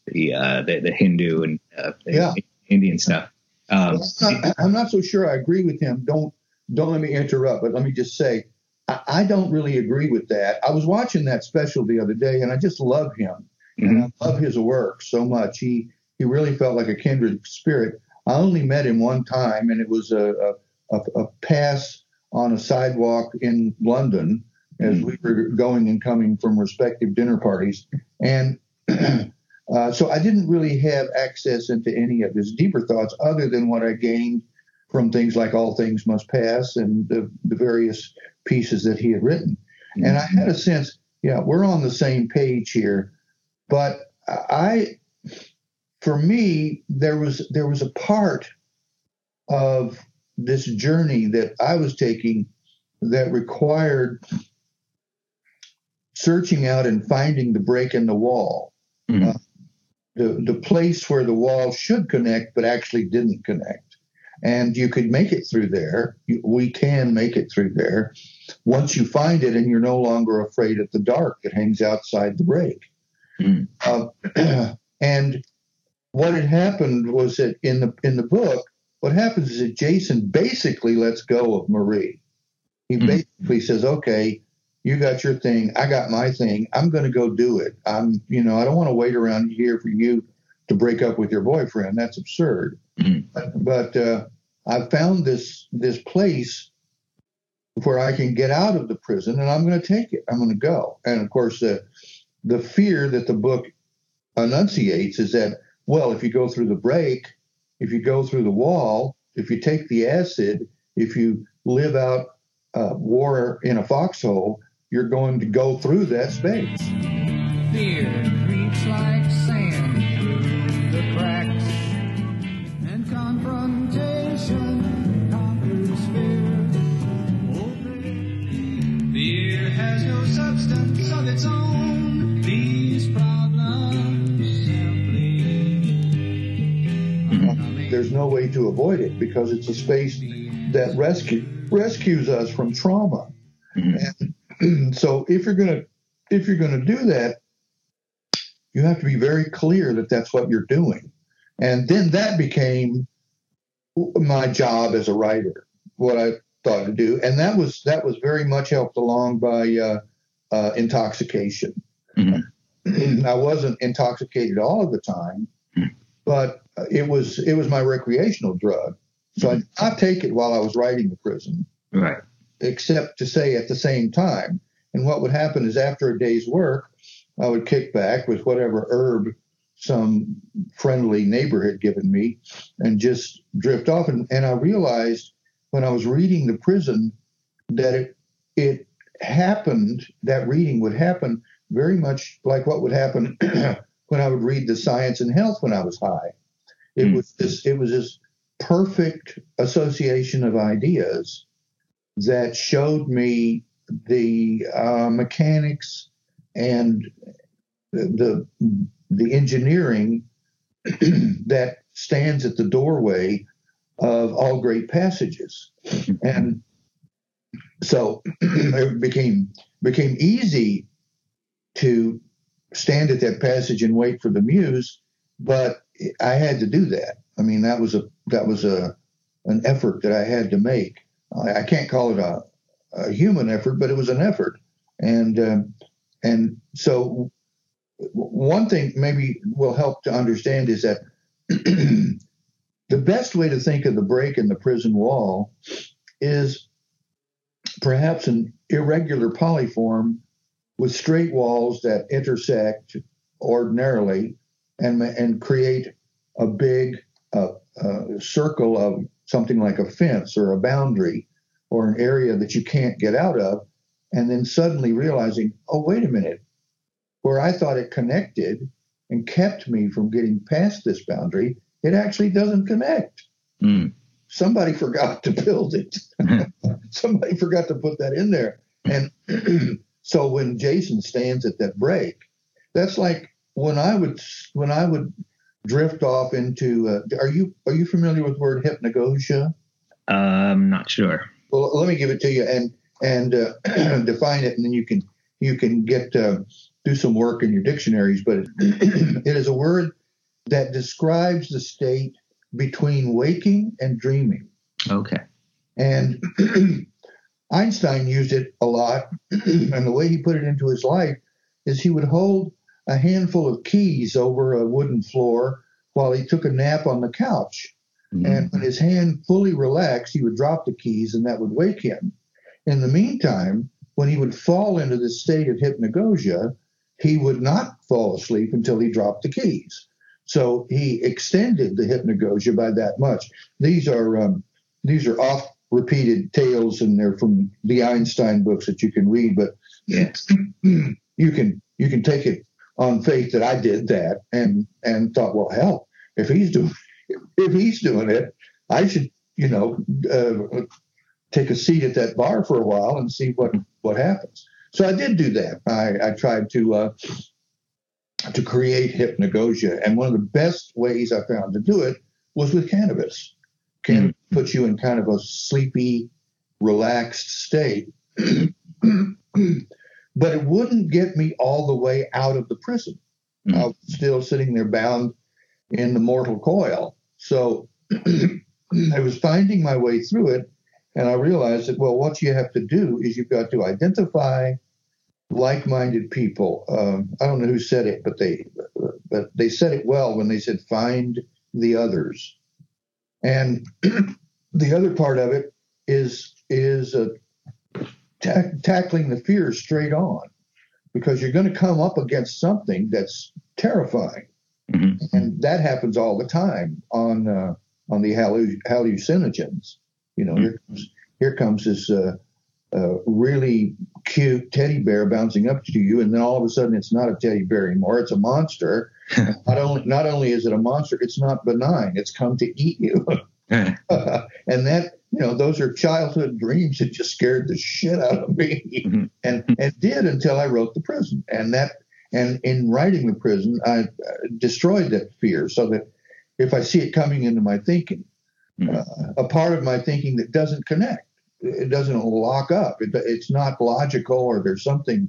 the, uh, the the Hindu and uh, Yeah. Indian stuff. Um, I'm not, I'm not so sure I agree with him. Don't don't let me interrupt, but let me just say I, I don't really agree with that. I was watching that special the other day, and I just love him, and I love his work so much. He he really felt like a kindred spirit. I only met him one time, and it was a a, a, pass on a sidewalk in London as we were going and coming from respective dinner parties, and. Uh, so I didn't really have access into any of his deeper thoughts other than what I gained from things like All Things Must Pass and the, the various pieces that he had written. And I had a sense, yeah, we're on the same page here. But I, for me, there was there was a part of this journey that I was taking that required searching out and finding the break in the wall Mhm. Uh, the, the place where the wall should connect but actually didn't connect. And you could make it through there. We can make it through there once you find it and you're no longer afraid of the dark that hangs outside the break. Mm. Uh, and what had happened was that in the in the book, what happens is that Jason basically lets go of Marie. He Mhm. basically says, "Okay, You got your thing. I got my thing. I'm going to go do it. I'm, you know, I don't want to wait around here for you to break up with your boyfriend. That's absurd. Mhm. But, but uh, I found this this place where I can get out of the prison, and I'm going to take it. I'm going to go. And of course, the the fear that the book enunciates is that well, if you go through the break, if you go through the wall, if you take the acid, if you live out uh, war in a foxhole, you're going to go through that space. Fear creeps like sand through the cracks, and confrontation conquers fear. Fear has no substance of its own. There's no way to avoid it because it's a space that rescue rescues us from trauma. Mhm. And so if you're gonna if you're gonna do that, you have to be very clear that that's what you're doing. And then that became my job as a writer, what I thought to do, and that was that was very much helped along by uh, uh, intoxication. Mhm. I wasn't intoxicated all of the time, Mhm. But it was it was my recreational drug. So I did not take it while I was writing the prison Right. except to say at the same time. And what would happen is after a day's work, I would kick back with whatever herb some friendly neighbor had given me and just drift off. And, and I realized when I was reading the prison that it, it happened, that reading would happen very much like what would happen when I would read the science and health when I was high. It Hmm. was this, it was this perfect association of ideas that showed me the uh, mechanics and the the engineering that stands at the doorway of all great passages, and so it became became easy to stand at that passage and wait for the muse, but I had to do that. I mean, that was a that was a an effort that I had to make. I, can't call it a, a human effort, but it was an effort, and um, and so one thing maybe will help to understand is that the best way to think of the break in the prison wall is perhaps an irregular polyform with straight walls that intersect ordinarily and and create a big uh, uh, circle of something like a fence or a boundary or an area that you can't get out of, and then suddenly realizing, oh wait a minute, where I thought it connected and kept me from getting past this boundary, it actually doesn't connect. Mm. Somebody forgot to build it. Somebody forgot to put that in there. And so when Jason stands at that break, that's like when I would when I would drift off into. Uh, are you are you familiar with the word hypnagogia? Um, not sure. Well, let me give it to you and and uh, define it, and then you can you can get uh, do some work in your dictionaries. But it, it is a word that describes the state between waking and dreaming. Okay. And Einstein used it a lot, and the way he put it into his life is he would hold a handful of keys over a wooden floor while he took a nap on the couch. And when his hand fully relaxed, he would drop the keys and that would wake him. In the meantime, when he would fall into this state of hypnagogia, he would not fall asleep until he dropped the keys. So he extended the hypnagogia by that much. These are um, these are oft repeated tales, and they're from the Einstein books that you can read. But Yes. you can you can take it on faith that I did that, and and thought, well, hell, if he's doing if he's doing it, I should you know uh, take a seat at that bar for a while and see what what happens. So I did do that. I, I tried to uh, to create hypnagogia, and one of the best ways I found to do it was with cannabis. Cannabis put you in kind of a sleepy, relaxed state, but it wouldn't get me all the way out of the prison. Mm. I was still sitting there bound in the mortal coil. So I was finding my way through it, and I realized that well, what you have to do is you've got to identify like-minded people. Um, I don't know who said it, but they but they said it well when they said find the others. And the other part of it is is uh, ta- tackling the fear straight on, because you're going to come up against something that's terrifying, Mhm. and that happens all the time on uh, on the hallu- hallucinogens. You know, here comes here comes this uh, uh, really cute teddy bear bouncing up to you, and then all of a sudden it's not a teddy bear anymore; it's a monster. not only not only is it a monster, it's not benign; it's come to eat you. and that you know those are childhood dreams that just scared the shit out of me Mhm. and and did until i wrote the prison and that and in writing the prison i uh, destroyed that fear so that if i see it coming into my thinking Mhm. uh, a part of my thinking that doesn't connect it doesn't lock up. It, it's not logical or there's something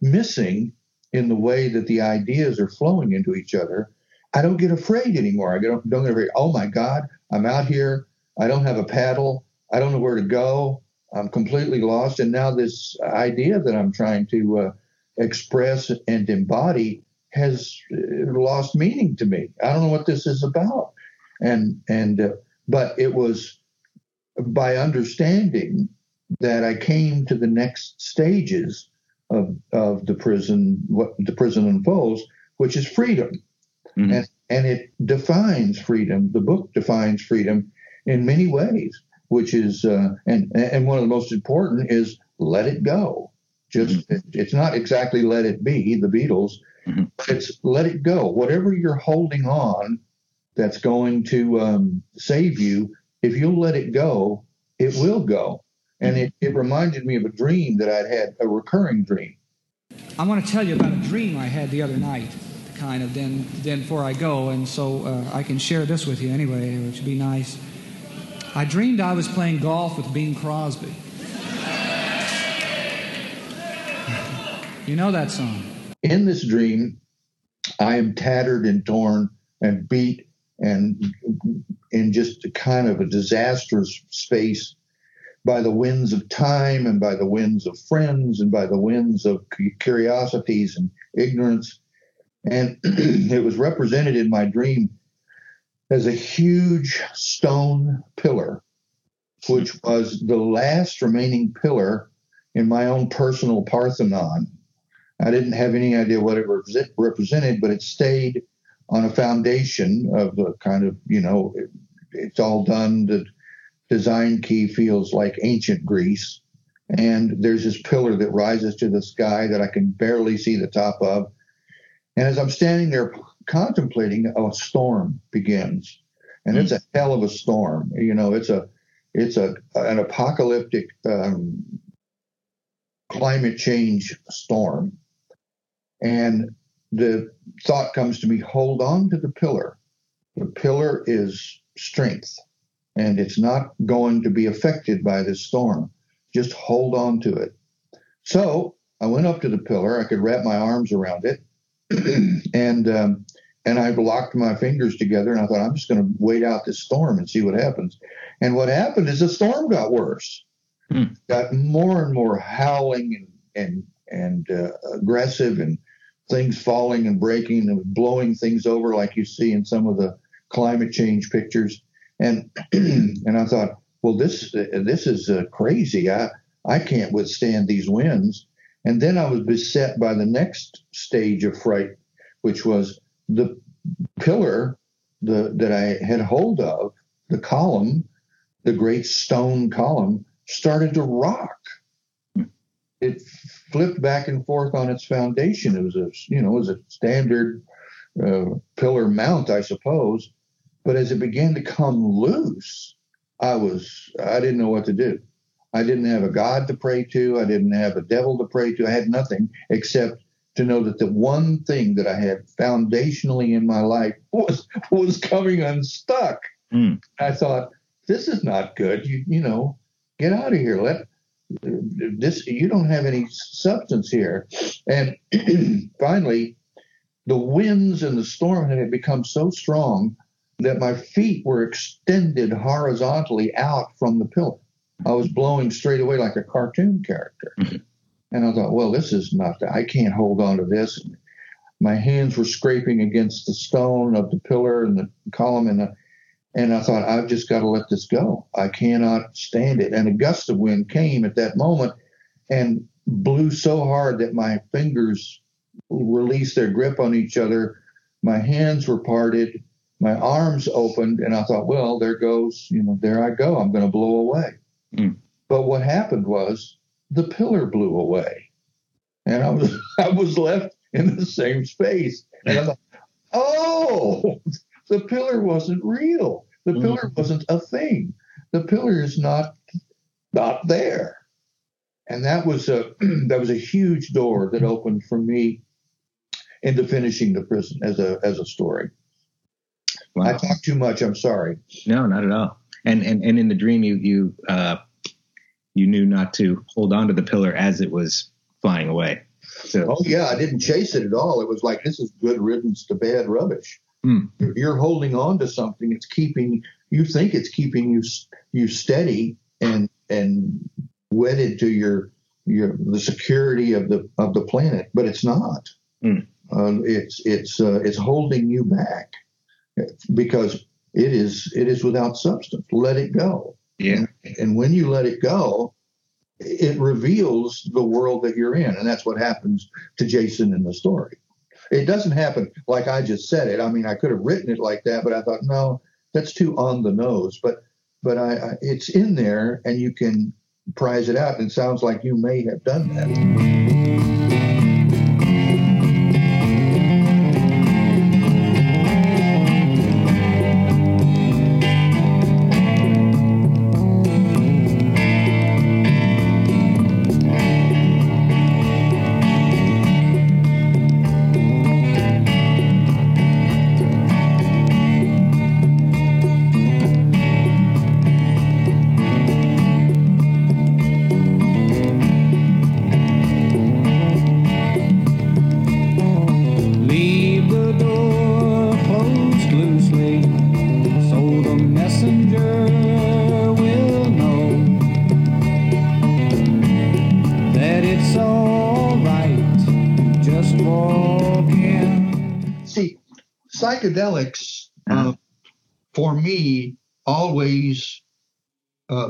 missing in the way that the ideas are flowing into each other. I don't get afraid anymore. I don't, don't get afraid. Oh my god i'm out here. I don't have a paddle. I don't know where to go. I'm completely lost. And now this idea that i'm trying to uh, express and embody has uh, lost meaning to me. I don't know what this is about. And and uh, but it was by understanding that I came to the next stages of of the prison, what the prison unfolds, which is freedom, Mhm. and and it defines freedom. The book defines freedom in many ways, which is uh, and and one of the most important is let it go. Just it's not exactly let it be, the Beatles. Mhm. but It's let it go. Whatever you're holding on that's going to um, save you, if you'll let it go, it will go. And it, it reminded me of a dream that I'd had, a recurring dream. I want to tell you about a dream I had the other night, kind of, then, then before I go, and so uh, I can share this with you anyway, which would be nice. I dreamed I was playing golf with Bing Crosby. You know that song? In this dream, I am tattered and torn and beat and in just a kind of a disastrous space by the winds of time and by the winds of friends and by the winds of curiosities and ignorance. And it was represented in my dream as a huge stone pillar, which was the last remaining pillar in my own personal Parthenon. I didn't have any idea what it represent, represented, but it stayed on a foundation of the kind of, you know, it, it's all done. The design key feels like ancient Greece. And there's this pillar that rises to the sky that I can barely see the top of. And as I'm standing there contemplating, a storm begins. And it's a hell of a storm. You know, it's a, it's a, an apocalyptic um, climate change storm. And the thought comes to me hold on to the pillar. The pillar is strength, and it's not going to be affected by this storm. Just hold on to it. So I went up to the pillar. I could wrap my arms around it, and um, and I locked my fingers together. And I thought I'm just going to wait out this storm and see what happens. And what happened is the storm got worse, Hmm. got more and more howling and and and uh, aggressive and things falling and breaking and blowing things over like you see in some of the climate change pictures. And and I thought well this this is uh, crazy. I I can't withstand these winds. And then I was beset by the next stage of fright which was the pillar the that I had hold of the column the great stone column started to rock. It flipped back and forth on its foundation. It was a, you know, it was a standard uh, pillar mount, I suppose. But as it began to come loose, I was, I didn't know what to do. I didn't have a God to pray to. I didn't have a devil to pray to. I had nothing except to know that the one thing that I had foundationally in my life was was coming unstuck. Mm. I thought, this is not good. You you know, get out of here. Let this you don't have any substance here and finally the winds and the storm had become so strong that my feet were extended horizontally out from the pillar i was blowing straight away like a cartoon character mm-hmm. And I thought, well, this is not. I can't hold on to this. My hands were scraping against the stone of the pillar and the column, and the, and I thought, I've just got to let this go. I cannot stand it. And a gust of wind came at that moment and blew so hard that my fingers released their grip on each other. My hands were parted, my arms opened, and I thought, well, there goes, you know, there I go. I'm going to blow away. Mm. But what happened was the pillar blew away, and I was I was left in the same space. And I thought, oh, the pillar wasn't real. The Mhm. pillar wasn't a thing. The pillar is not not there. And that was a that was a huge door that opened for me into finishing the prison as a as a story. I Wow. talked too much. I'm sorry. No, not at all. And and and in the dream, you you uh, you knew not to hold on to the pillar as it was flying away. So Oh yeah, I didn't chase it at all. It was like this is good riddance to bad rubbish. Hmm. You're- holding on to something. It's keeping you think it's keeping you you steady and and wedded to your your the security of the of the planet, but it's not. Um, it's it's uh, it's holding you back because it is it is without substance. Let it go. yeah, And when you let it go, it reveals the world that you're in. And that's what happens to Jason in the story. It doesn't happen like I just said it. I mean, I could have written it like that, but I thought, no, that's too on the nose. But but I, I it's in there and you can prize it out. And it sounds like you may have done that.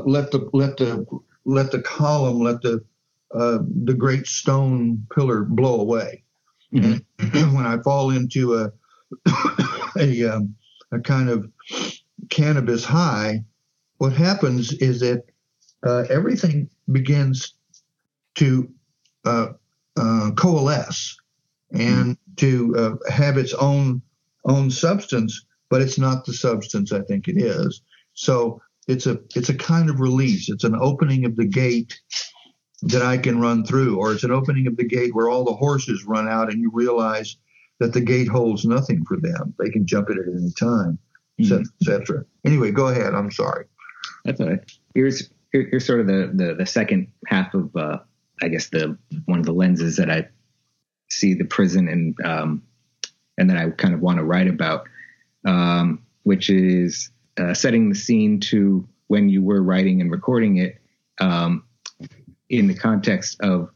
Let the let the let the column let the uh, the great stone pillar blow away. Mhm. And when I fall into a a um, a kind of cannabis high, what happens is that uh, everything begins to uh, uh, coalesce and to uh, have its own own substance, but it's not the substance I think it is. So it's a it's a kind of release. It's an opening of the gate that I can run through, or it's an opening of the gate where all the horses run out, and you realize that the gate holds nothing for them. They can jump it at any time, et cetera, et cetera. Anyway, go ahead. I'm sorry. that's all right. Here's here, here's sort of the, the the second half of uh, I guess the one of the lenses that I see the prison and um, and that I kind of want to write about, um, which is uh, setting the scene to when you were writing and recording it um, in the context of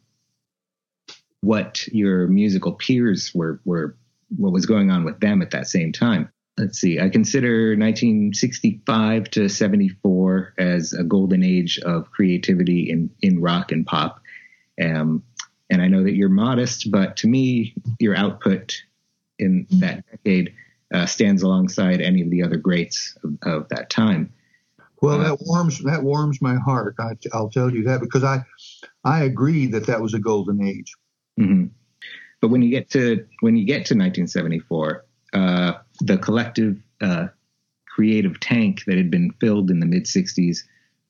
what your musical peers were were what was going on with them at that same time. Let's see. I consider 1965 to 74 as a golden age of creativity in in rock and pop. Um, and I know that you're modest, but to me, your output in that decade uh, stands alongside any of the other greats of, of that time. Well, Uh, that warms that warms my heart. I, I'll tell you that because I I agree that that was a golden age. hmm But when you get to when you get to 1974, uh, the collective uh, creative tank that had been filled in the mid 60s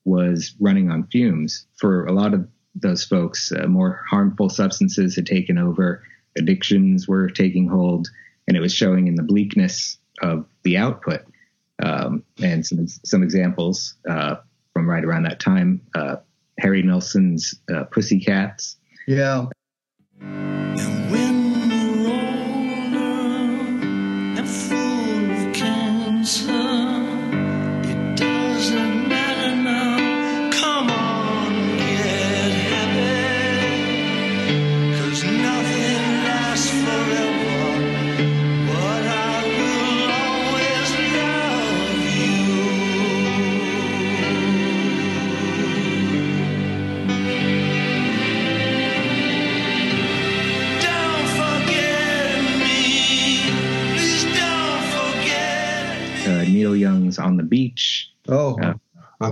was running on fumes. For a lot of those folks, uh, more harmful substances had taken over, addictions were taking hold, and it was showing in the bleakness of the output. Um, and some some examples uh, from right around that time: uh, Harry Nilsson's uh, "Pussycats." Yeah.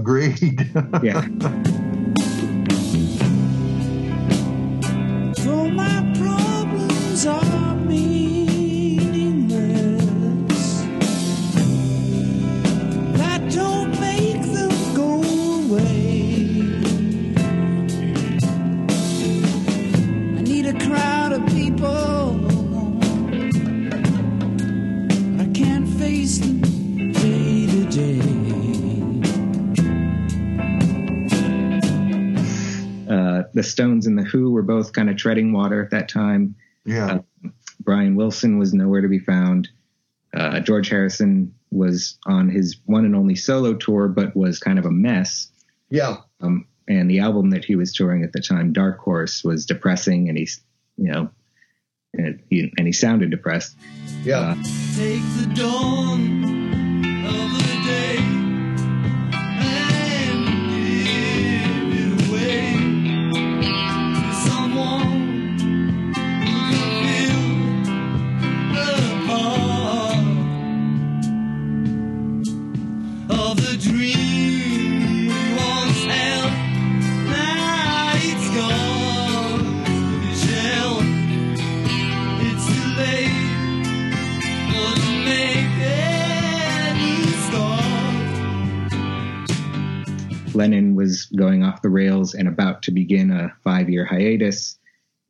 Agreed. Yeah. Stones and the Who were both kind of treading water at that time. yeah. Brian Wilson was nowhere to be found. Uh, George Harrison was on his one and only solo tour, but was kind of a mess. Yeah. Um, and the album that he was touring at the time, Dark Horse, was depressing, and he's, you know, and he, and he sounded depressed. Yeah. Take the dawn was going off the rails and about to begin a five-year hiatus,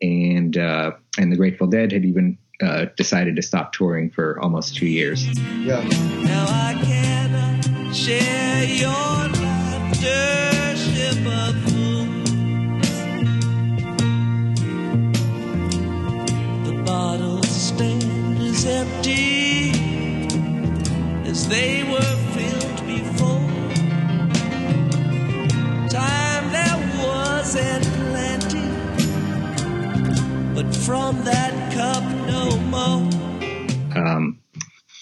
and uh, and the Grateful Dead had even uh, decided to stop touring for almost two years. Yeah. Now I was and plenty, but from that cup no more. Um,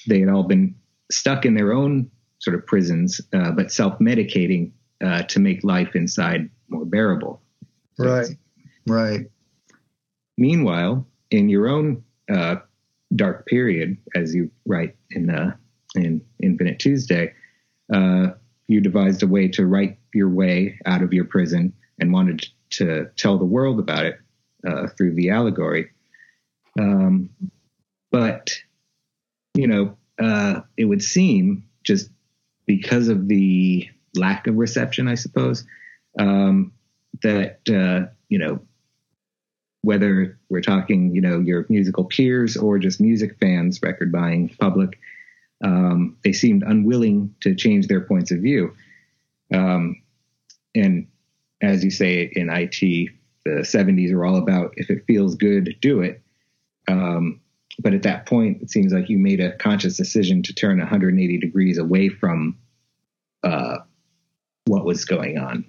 they had all been stuck in their own sort of prisons, uh, but self-medicating uh, to make life inside more bearable. Right. Right. Meanwhile, in your own uh, dark period, as you write in uh, in Infinite Tuesday, uh, you devised a way to write your way out of your prison and wanted to tell the world about it uh, through the allegory. Um, but you know, uh, it would seem just because of the lack of reception, I suppose, um, that uh, you know whether we're talking, you know, your musical peers or just music fans, record buying public, um, they seemed unwilling to change their points of view. Um, and as you say in IT, the 70s are all about if it feels good, do it. Um, but at that point, it seems like you made a conscious decision to turn 180 degrees away from uh, what was going on.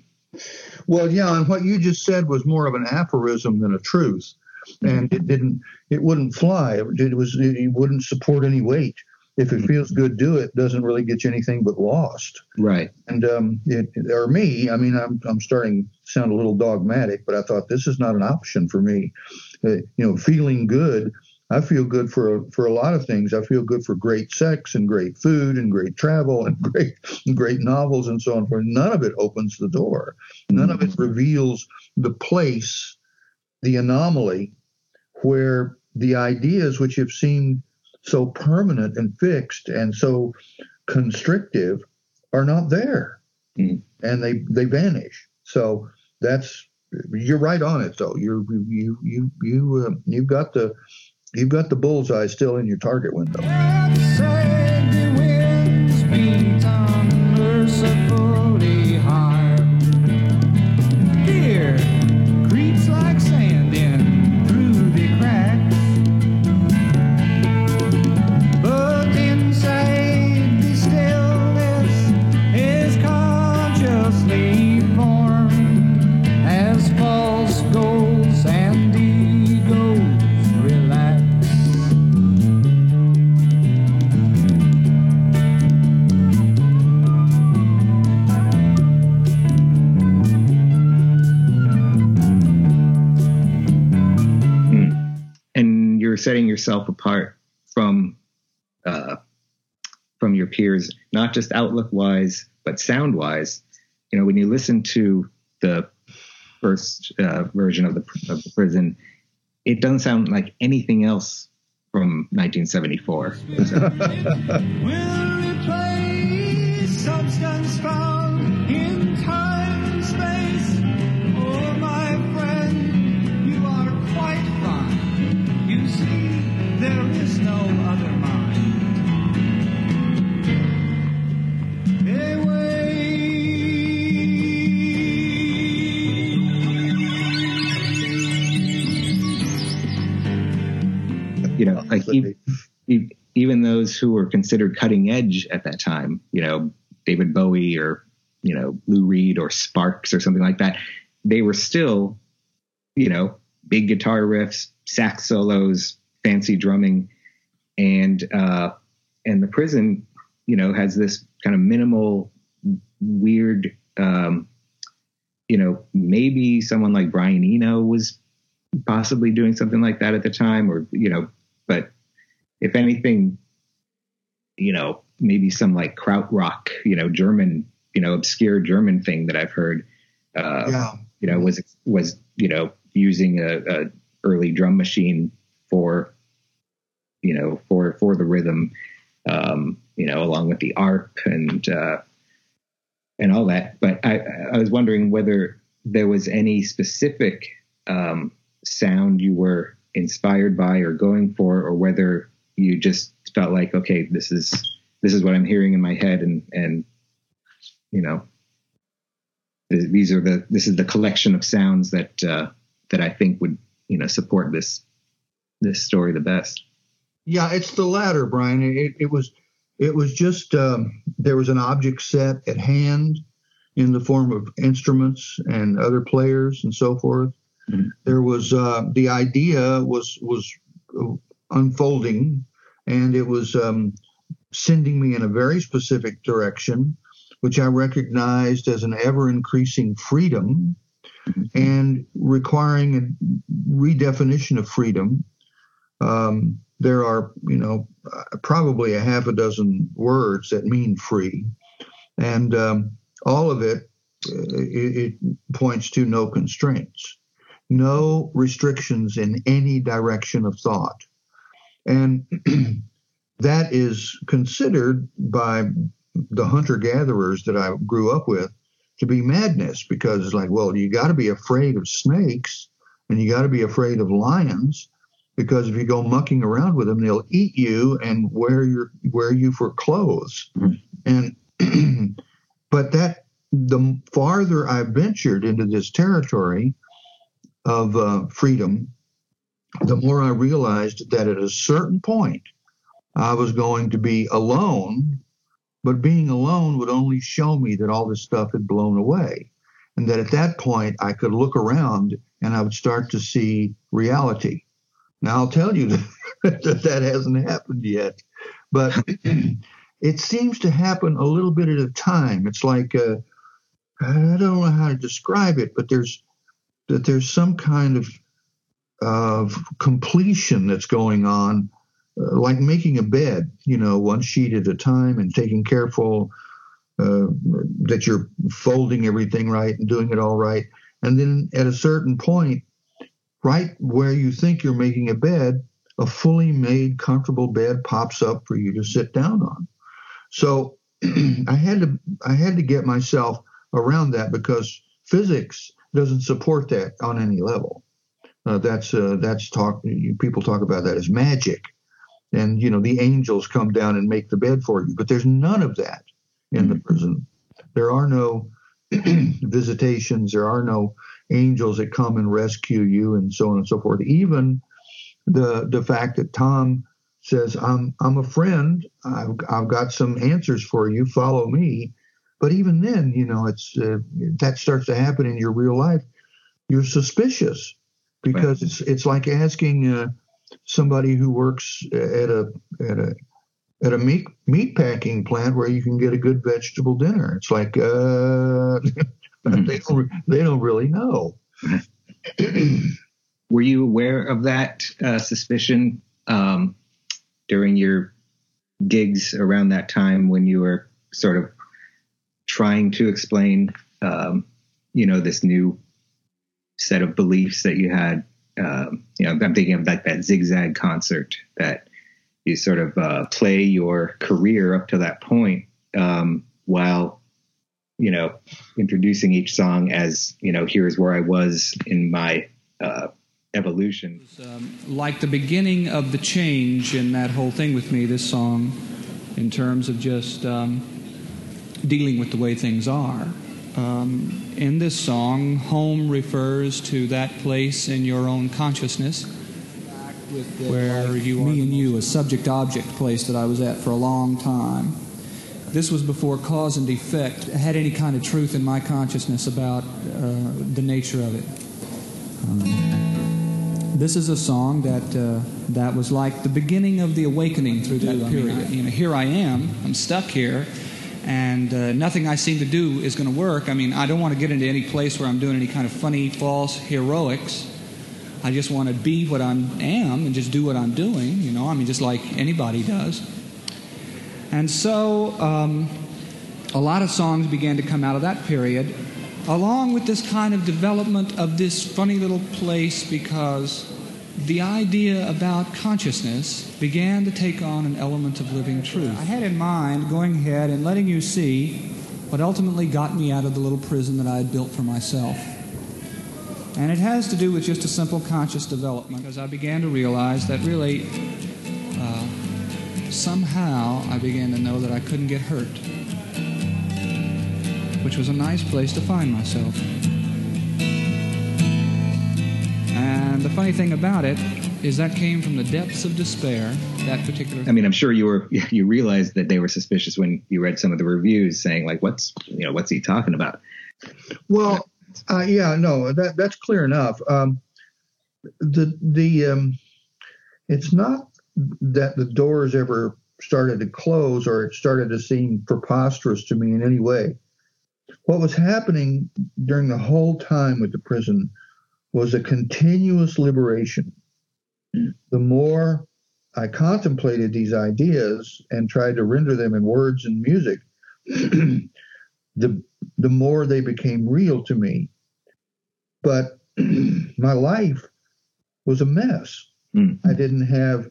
Well, yeah, and what you just said was more of an aphorism than a truth, and it didn't, it wouldn't fly. It, it was, it wouldn't support any weight. If it feels good, do it. Doesn't really get you anything but lost. Right. And um, it, or me, I mean, I'm I'm starting to sound a little dogmatic, but I thought this is not an option for me. Uh, you know, feeling good. I feel good for a, for a lot of things. I feel good for great sex and great food and great travel and great great novels and so on. For none of it opens the door. None of it reveals the place, the anomaly, where the ideas which have seemed so permanent and fixed and so constrictive are not there, Mm. and they they vanish. So that's you're right on it though. You're you you you uh, you've got the you've got the bullseye still in your target window. Just outlook wise, but sound wise. You know, when you listen to the first uh, version of the, of the prison, it doesn't sound like anything else from 1974. So, will replace substance like even those who were considered cutting edge at that time, you know, David Bowie or you know Lou Reed or Sparks or something like that, they were still, you know, big guitar riffs, sax solos, fancy drumming, and uh, and the prison, you know, has this kind of minimal, weird. Um, you know, maybe someone like Brian Eno was possibly doing something like that at the time, or you know, but if anything, you know, maybe some like krautrock, you know, German, you know, obscure German thing that I've heard, uh, Yeah. you know, was was you know using a, a early drum machine for, you know, for for the rhythm, um, you know, along with the arp and uh, and all that. But I I was wondering whether there was any specific um, sound you were inspired by or going for, or whether you just felt like, okay, this is this is what I'm hearing in my head, and and you know, these are the this is the collection of sounds that uh, that I think would you know support this this story the best. Yeah, it's the latter, Brian. It, it was it was just um, there was an object set at hand in the form of instruments and other players and so forth. Mhm. There was uh, the idea was was uh, unfolding, and it was um, sending me in a very specific direction, which I recognized as an ever increasing freedom and requiring a redefinition of freedom. Um, there are, you know, probably a half a dozen words that mean free, and um, all of it, uh, it, it points to no constraints, no restrictions in any direction of thought, and that is considered by the hunter gatherers that I grew up with to be madness because it's like, well, you got to be afraid of snakes and you got to be afraid of lions because if you go mucking around with them, they'll eat you and wear your wear you for clothes. Mm-hmm. And but that the farther I ventured into this territory of uh, freedom, the more I realized that at a certain point I was going to be alone, but being alone would only show me that all this stuff had blown away. And that at that point I could look around and I would start to see reality. Now I'll tell you that that hasn't happened yet, but it seems to happen a little bit at a time. It's like uh, I don't know how to describe it, but there's that there's some kind of of completion that's going on, uh, like making a bed, you know, one sheet at a time, and taking careful uh, that you're folding everything right and doing it all right. And then at a certain point, right where you think you're making a bed, a fully made, comfortable bed pops up for you to sit down on. So I had to I had to get myself around that because physics doesn't support that on any level. Uh, that's uh, that's talk. People talk about that as magic, and you know the angels come down and make the bed for you. But there's none of that in the prison. There are no visitations. There are no angels that come and rescue you, and so on and so forth. Even the the fact that Tom says, "I'm I'm a friend. I've I've got some answers for you. Follow me." But even then, you know, it's uh, that starts to happen in your real life. You're suspicious because it's it's like asking uh, somebody who works at a at a at a meat meat packing plant where you can get a good vegetable dinner. It's like uh, they don't they don't really know. Were you aware of that uh, suspicion um, during your gigs around that time when you were sort of trying to explain, um, you know, this new set of beliefs that you had. Um, you know, I'm thinking of like that zigzag concert that you sort of uh, play your career up to that point um, while you know introducing each song as you know here's where I was in my uh, evolution. Um, like the beginning of the change in that whole thing with me, this song, in terms of just um, dealing with the way things are. Um, in this song, home refers to that place in your own consciousness where you me and you, a subject object place that I was at for a long time. This was before cause and effect had any kind of truth in my consciousness about uh, the nature of it. Um, this is a song that uh, that was like the beginning of the awakening through that period. I mean, I, you know, here I am. I'm stuck here, and uh, nothing I seem to do is going to work. I mean, I don't want to get into any place where I'm doing any kind of funny, false heroics. I just want to be what I am and just do what I'm doing. You know, I mean, just like anybody does. And so, um, a lot of songs began to come out of that period along with this kind of development of this funny little place because the idea about consciousness began to take on an element of living truth. I had in mind going ahead and letting you see what ultimately got me out of the little prison that I had built for myself. And it has to do with just a simple conscious development as I began to realize that really uh, somehow I began to know that I couldn't get hurt which was a nice place to find myself. And the funny thing about it is that came from the depths of despair. That particular. I mean, I'm sure you were you realized that they were suspicious when you read some of the reviews saying like, "What's you know what's he talking about?" Well, uh, yeah, no, that that's clear enough. Um, the the um, it's not that the doors ever started to close or it started to seem preposterous to me in any way what was happening during the whole time with the prison was a continuous liberation. The more I contemplated these ideas and tried to render them in words and music, the the more they became real to me. But my life was a mess. Mm. I didn't have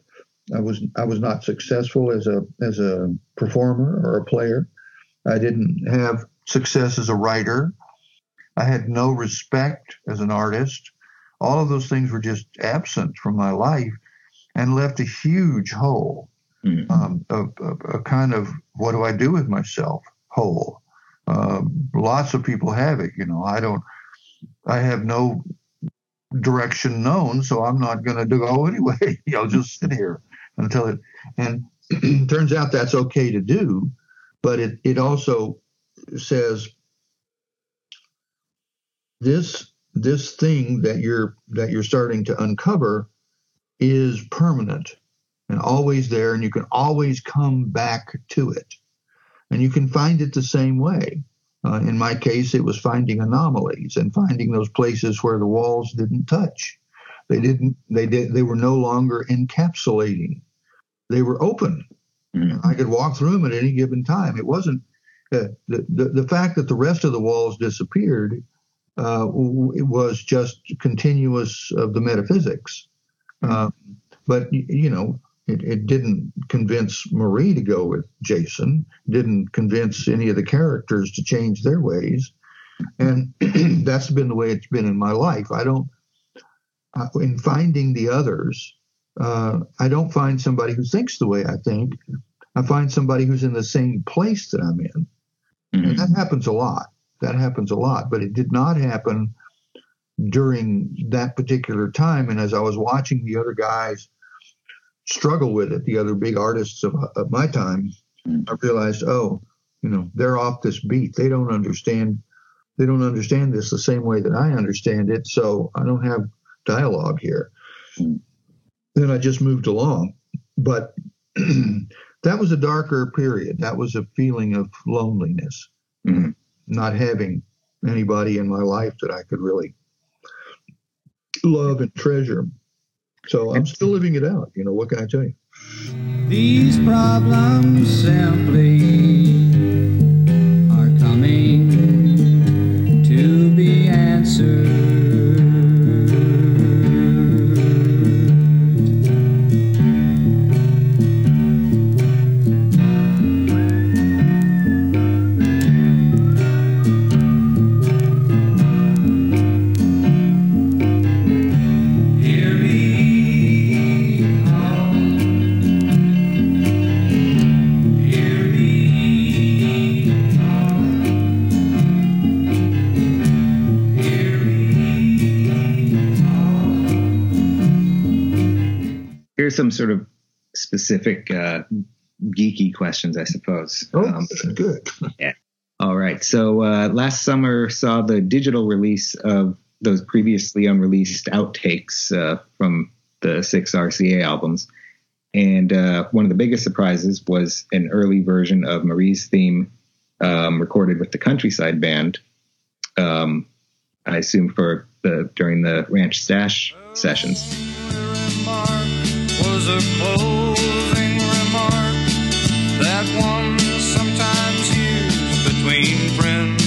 I was I was not successful as a as a performer or a player. I didn't have success as a writer. I had no respect as an artist. All of those things were just absent from my life and left a huge hole, mm-hmm. um, a, a, a, kind of what do I do with myself hole. Um, lots of people have it. You know, I don't, I have no direction known, so I'm not going to go anyway. I'll just sit here until it, and it turns out that's okay to do, but it, it also says this this thing that you're that you're starting to uncover is permanent and always there and you can always come back to it. And you can find it the same way. Uh, in my case it was finding anomalies and finding those places where the walls didn't touch. They didn't they did they were no longer encapsulating. They were open. Mm-hmm. i could walk through them at any given time. It wasn't uh, the, the, the fact that the rest of the walls disappeared uh, it was just continuous of the metaphysics. Uh, but, you know, it, it, didn't convince Marie to go with Jason, didn't convince any of the characters to change their ways. And that's been the way it's been in my life. I don't, uh, in finding the others, uh, I don't find somebody who thinks the way I think. I find somebody who's in the same place that I'm in. Mm-hmm. And that happens a lot. That happens a lot, but it did not happen during that particular time. And as I was watching the other guys struggle with it, the other big artists of, of my time, mm-hmm. I realized, oh, you know, they're off this beat. They don't understand. They don't understand this the same way that I understand it. So I don't have dialogue here. Mm-hmm. Then I just moved along. But that was a darker period. That was a feeling of loneliness, mm-hmm. Not having anybody in my life that I could really love and treasure. So I'm still living it out. You know, what can I tell you? These problems simply specific uh, geeky questions, I suppose. Oh, Um, good. All right. So uh, last summer saw the digital release of those previously unreleased outtakes uh, from the six RCA albums. And uh, one of the biggest surprises was an early version of Marie's theme um, recorded with the Countryside Band. Um, I assume for the during the Ranch Stash sessions. One sometimes used between friends.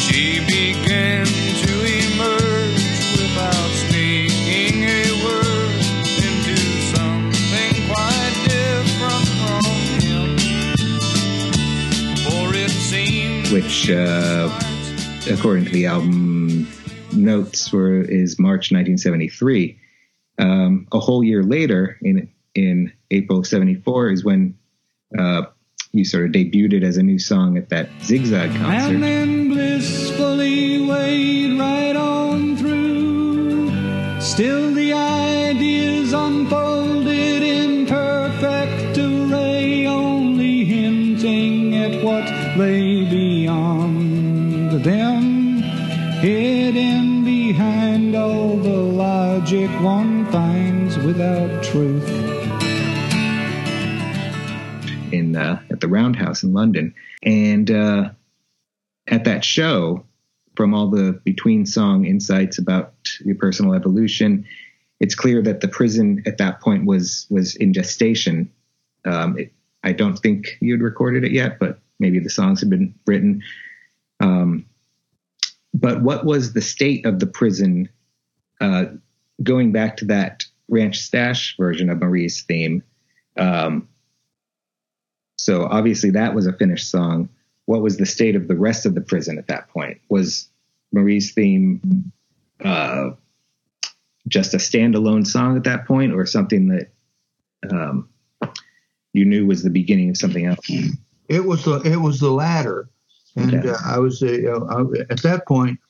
She began to emerge without speaking a word into something quite different from him. For it seemed which, uh, according to the album notes, were is March 1973. Um, a whole year later, in in April of '74, is when uh, you sort of debuted it as a new song at that Zigzag And concert. then blissfully wade right on through. Still the ideas unfolded in perfect array, only hinting at what lay beyond them. Hidden behind all the logic one finds without truth. At the Roundhouse in London, and uh, at that show, from all the between song insights about your personal evolution, it's clear that the prison at that point was was in gestation. Um, it, I don't think you'd recorded it yet, but maybe the songs had been written. Um, but what was the state of the prison? Uh, going back to that Ranch Stash version of Marie's theme. Um, so obviously that was a finished song. What was the state of the rest of the prison at that point? Was Marie's theme uh, just a standalone song at that point, or something that um, you knew was the beginning of something else? It was the it was the latter, and Okay. uh, I was uh, I, at that point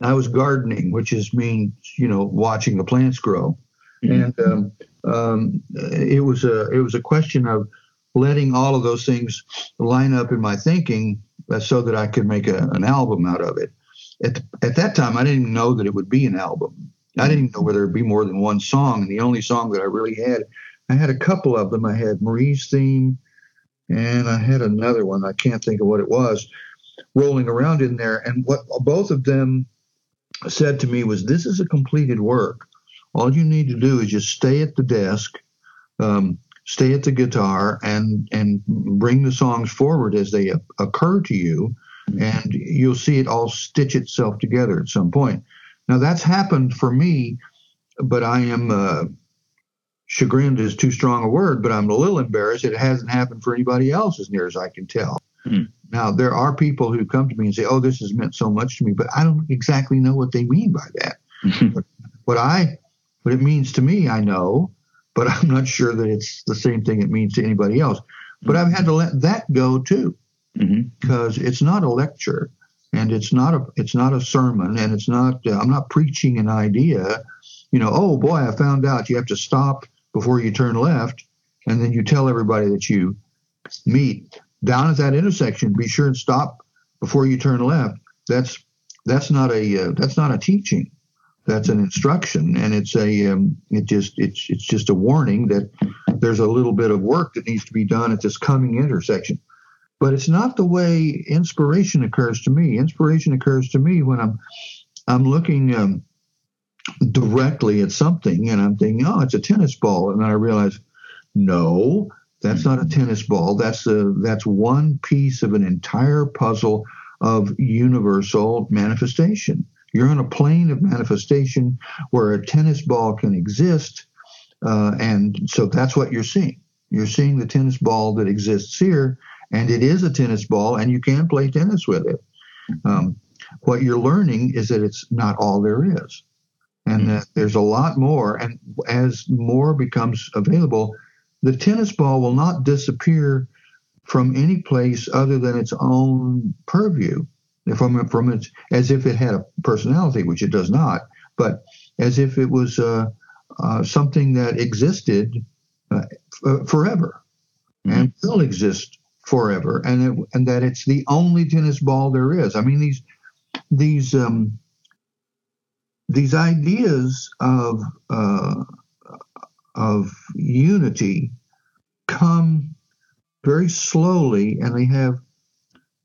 I was gardening, which is means you know watching the plants grow, and um, um, it was a it was a question of letting all of those things line up in my thinking uh, so that I could make a, an album out of it. At at that time, I didn't even know that it would be an album. I didn't even know whether it'd be more than one song, and the only song that I really had, I had a couple of them. I had Marie's theme and I had another one. I can't think of what it was rolling around in there. And what both of them said to me was, This is a completed work. All you need to do is just stay at the desk, um, stay at the guitar, and, and bring the songs forward as they occur to you. And you'll see it all stitch itself together at some point. Now, that's happened for me, but I am. Uh, chagrined is too strong a word, but I'm a little embarrassed. It hasn't happened for anybody else, as near as I can tell. Hmm. Now, there are people who come to me and say, "Oh, this has meant so much to me," but I don't exactly know what they mean by that. what I, what it means to me, I know, but I'm not sure that it's the same thing it means to anybody else. But I've had to let that go too, because it's not a lecture, and it's not a it's not a sermon, and it's not. Uh, I'm not preaching an idea. You know, oh boy, I found out you have to stop before you turn left, and then you tell everybody that you meet down at that intersection. Be sure and stop before you turn left. That's that's not a uh, that's not a teaching. That's an instruction, and it's a um, it just it's it's just a warning that there's a little bit of work that needs to be done at this coming intersection. But it's not the way inspiration occurs to me. Inspiration occurs to me when I'm I'm looking um, directly at something, and I'm thinking, oh, it's a tennis ball, and I realize, no, that's not a tennis ball. That's a that's one piece of an entire puzzle of universal manifestation. You're on a plane of manifestation where a tennis ball can exist, uh, and so that's what you're seeing. You're seeing the tennis ball that exists here, and it is a tennis ball, and you can play tennis with it. Um, what you're learning is that it's not all there is, and that there's a lot more. And as more becomes available, the tennis ball will not disappear from any place other than its own purview, from from its as if it had a personality, which it does not, but as if it was uh, uh, something that existed uh, f- forever and will exist forever, and it, and that it's the only tennis ball there is. I mean these these um, these ideas of uh, of unity come very slowly, and they have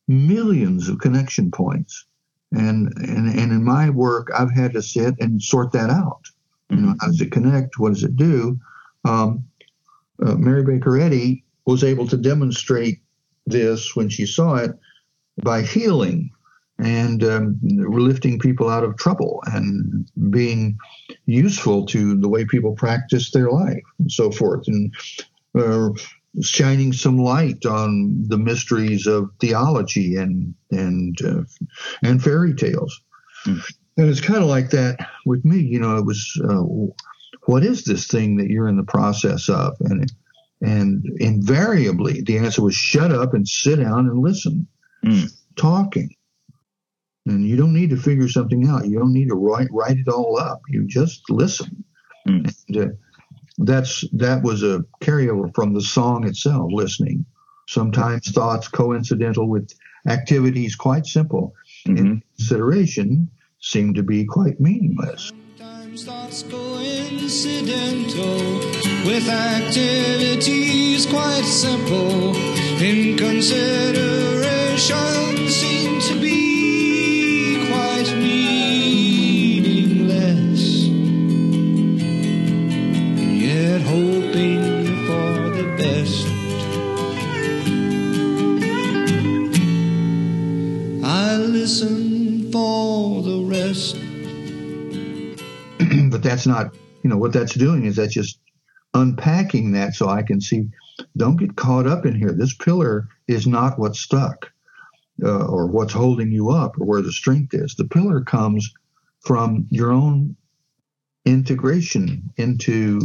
millions of connection points. And and and in my work, I've had to sit and sort that out. You know, how does it connect? What does it do? Um, uh, Mary Baker Eddy was able to demonstrate this when she saw it by healing and um, lifting people out of trouble and being useful to the way people practice their life and so forth, and uh, shining some light on the mysteries of theology and and uh, and fairy tales. And it's kind of like that with me. You know, it was uh, what is this thing that you're in the process of, and and invariably the answer was shut up and sit down and listen, talking. And you don't need to figure something out. You don't need to write write it all up. You just listen. And, uh, that's that was a carryover from the song itself. Listening, sometimes thoughts coincidental with activities quite simple. Mm-hmm. In consideration, seem to be quite meaningless. Sometimes thoughts coincidental with activities quite simple. In consideration but that's not, you know, what that's doing is that's just unpacking that so I can see. Don't get caught up in here. This pillar is not what's stuck uh, or what's holding you up or where the strength is. The pillar comes from your own integration into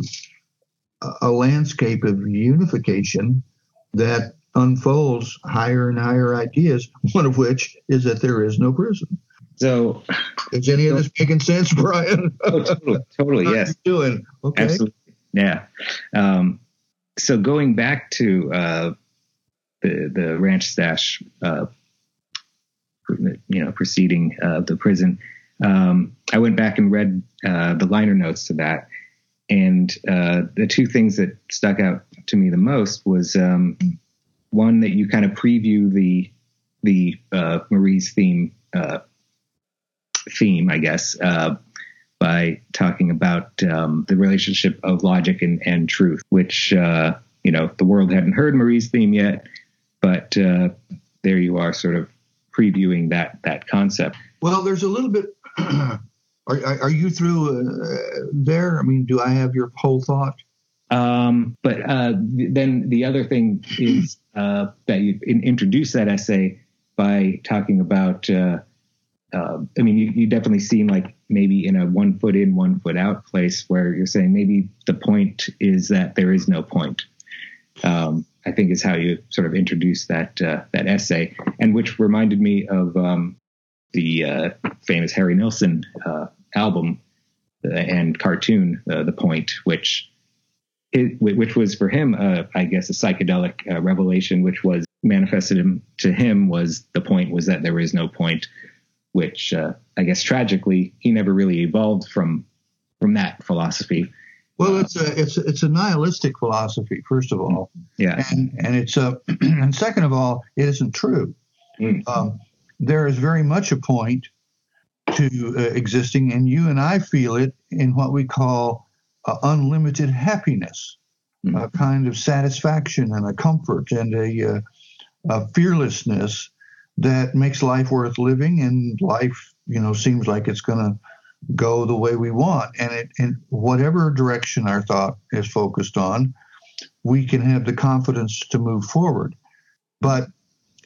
a, a landscape of unification that unfolds higher and higher ideas, one of which is that there is no prison. So, is any of this making sense, Brian? oh, totally, totally, yes. you doing? Okay. Absolutely. Yeah. Um, so going back to uh, the the ranch stash, uh, you know, preceding uh, the prison, um, I went back and read uh, the liner notes to that, and uh, the two things that stuck out to me the most was um, one that you kind of preview the the uh, Marie's theme uh, theme, I guess, uh, by talking about um, the relationship of logic and, and truth, which, uh, you know, the world hadn't heard Marie's theme yet, but uh, there you are sort of previewing that, that concept. Well, there's a little bit. are, are you through uh, there? I mean, do I have your whole thought? Um, but uh, then the other thing is uh, that you in, introduce that essay by talking about. Uh, uh, I mean, you, you definitely seem like maybe in a one foot in, one foot out place where you're saying maybe the point is that there is no point. Um, I think is how you sort of introduce that uh, that essay, and which reminded me of um, the uh, famous Harry Nilsson uh, album uh, and cartoon, uh, The Point, which it, which was for him, I guess, a psychedelic revelation, which was manifested to him was the point was that there is no point, which uh, I guess tragically he never really evolved from from that philosophy. Well, it's a it's a, it's a nihilistic philosophy, first of all, Yeah, and and it's a and second of all, it isn't true. Mm. Um, there is very much a point, to uh, existing, and you and I feel it in what we call uh, unlimited happiness, Mhm. a kind of satisfaction and a comfort and a, uh, a fearlessness that makes life worth living, and life, you know, seems like it's going to go the way we want, and it, in whatever direction our thought is focused on, we can have the confidence to move forward. But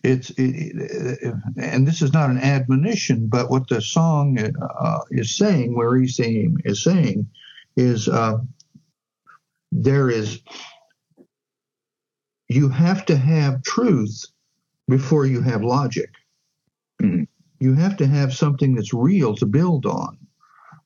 it's it, and this is not an admonition, but what the song uh, is saying, where he's saying is saying, is uh, there is you have to have truth before you have logic. Mhm. You have to have something that's real to build on.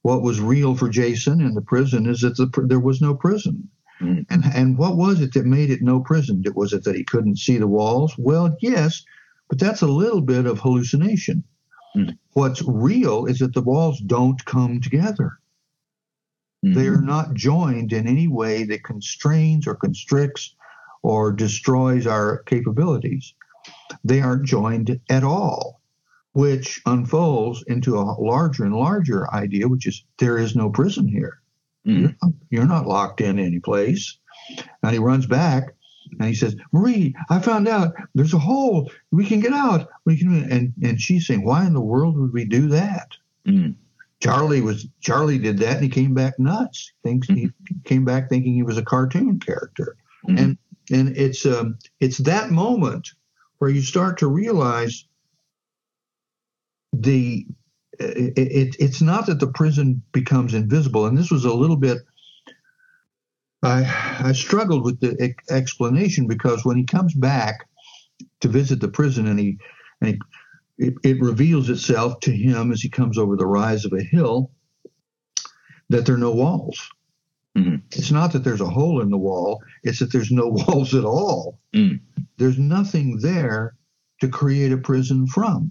What was real for Jason in the prison is that the, there was no prison. Mhm. And and what was it that made it no prison? Was it that he couldn't see the walls? Well, yes, but that's a little bit of hallucination. Mhm. What's real is that the walls don't come together. They are not joined in any way that constrains or constricts or destroys our capabilities. They aren't joined at all, which unfolds into a larger and larger idea, which is there is no prison here. Mhm. You're, not, you're not locked in any place. And he runs back and he says, Marie, I found out there's a hole. We can get out. We can and and she's saying, Why in the world would we do that? Mhm. Charlie was Charlie did that and he came back nuts. Thinks he came back thinking he was a cartoon character. Mhm. And and it's um it's that moment where you start to realize the it, it, it's not that the prison becomes invisible and this was a little bit I I struggled with the explanation because when he comes back to visit the prison and he and he, it, it reveals itself to him as he comes over the rise of a hill that there are no walls. Mhm. It's not that there's a hole in the wall, it's that there's no walls at all. Mm. There's nothing there to create a prison from.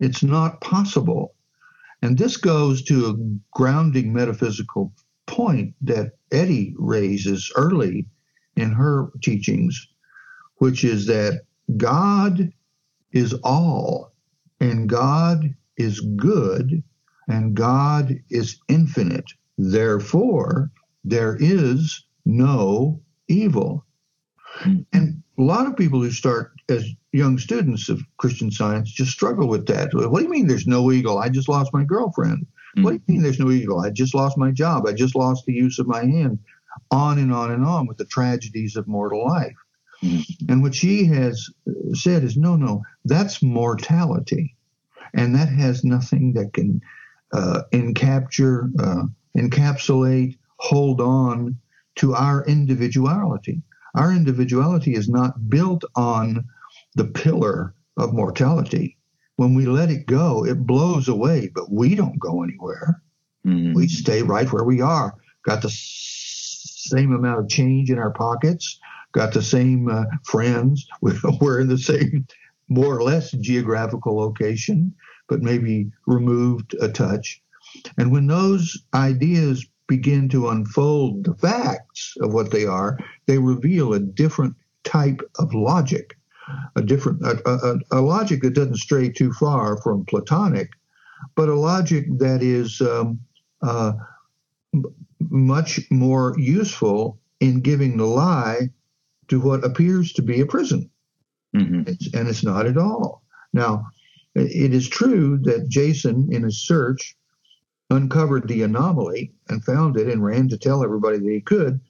It's not possible. And this goes to a grounding metaphysical point that Eddy raises early in her teachings, which is that God is all, and God is good, and God is infinite. Therefore, there is no evil. Hmm. And a lot of people who start as young students of Christian science just struggle with that. What do you mean there's no evil? I just lost my girlfriend. What do you mean there's no evil? I just lost my job. I just lost the use of my hand. On and on and on with the tragedies of mortal life. Mhm. And what she has said is no, no, that's mortality. And that has nothing that can uh, encapture, uh, encapsulate, hold on to our individuality. Our individuality is not built on the pillar of mortality. When we let it go, it blows away, but we don't go anywhere. Mhm. We stay right where we are. Got the same amount of change in our pockets, got the same uh, friends. We're in the same, more or less, geographical location, but maybe removed a touch. And when those ideas begin to unfold the facts of what they are, they reveal a different type of logic, a different a, a, a logic that doesn't stray too far from Platonic, but a logic that is um, uh, much more useful in giving the lie to what appears to be a prison. Mhm. It's, and it's not at all. Now, it is true that Jason, in his search, uncovered the anomaly and found it and ran to tell everybody that he could.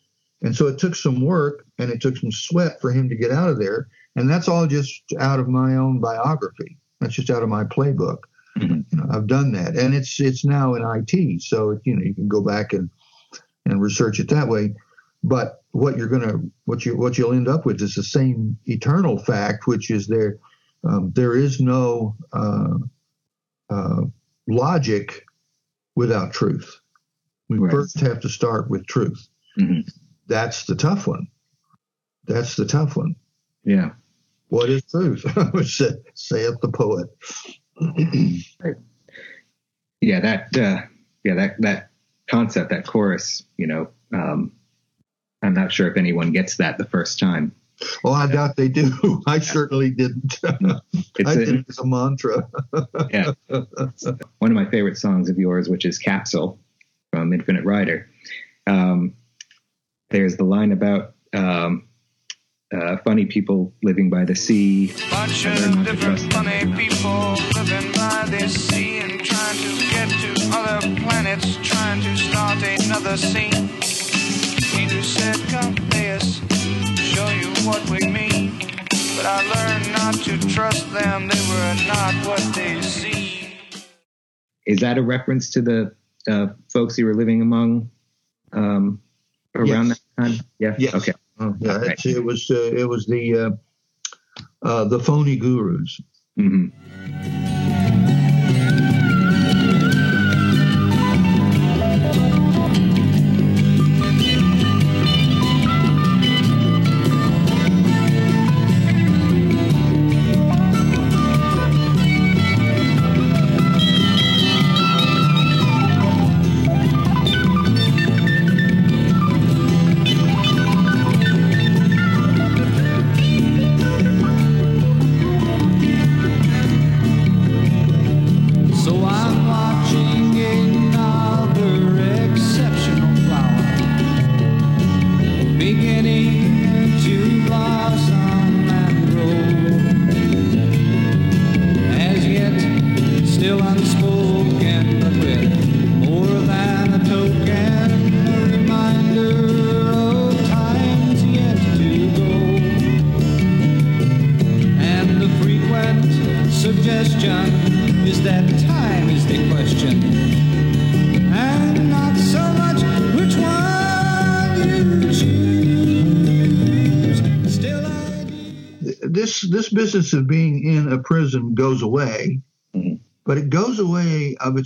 And so it took some work and it took some sweat for him to get out of there. And that's all just out of my own biography. That's just out of my playbook. Mhm. You know, I've done that, and it's it's now in IT, so you know you can go back and and research it that way. But what you're gonna what you what you'll end up with is the same eternal fact, which is there um, there is no uh, uh, logic without truth. We Right. first have to start with truth. Mhm. That's the tough one. That's the tough one. Yeah. What is truth? Say- Saith the poet. yeah that uh, yeah that that concept that chorus you know um, i'm not sure if anyone gets that the first time Oh, I doubt they do. I certainly didn't. It's I a- did it as a mantra. yeah. One of my favorite songs of yours, which is Capsule from Infinite Rider. Um, there's the line about um, uh, funny people living by the sea. Bunch of not to trust different funny people living by this sea and trying to get to other planets, trying to start another scene. Peter said, Come what we mean. But I learned not to trust them, they were not what they seemed. Is that a reference to the uh, folks you were living among um, around Yes. that time? Yeah. Yes. Okay. Oh, yeah, it's, it was uh, it was the uh, uh, the phony gurus. hmm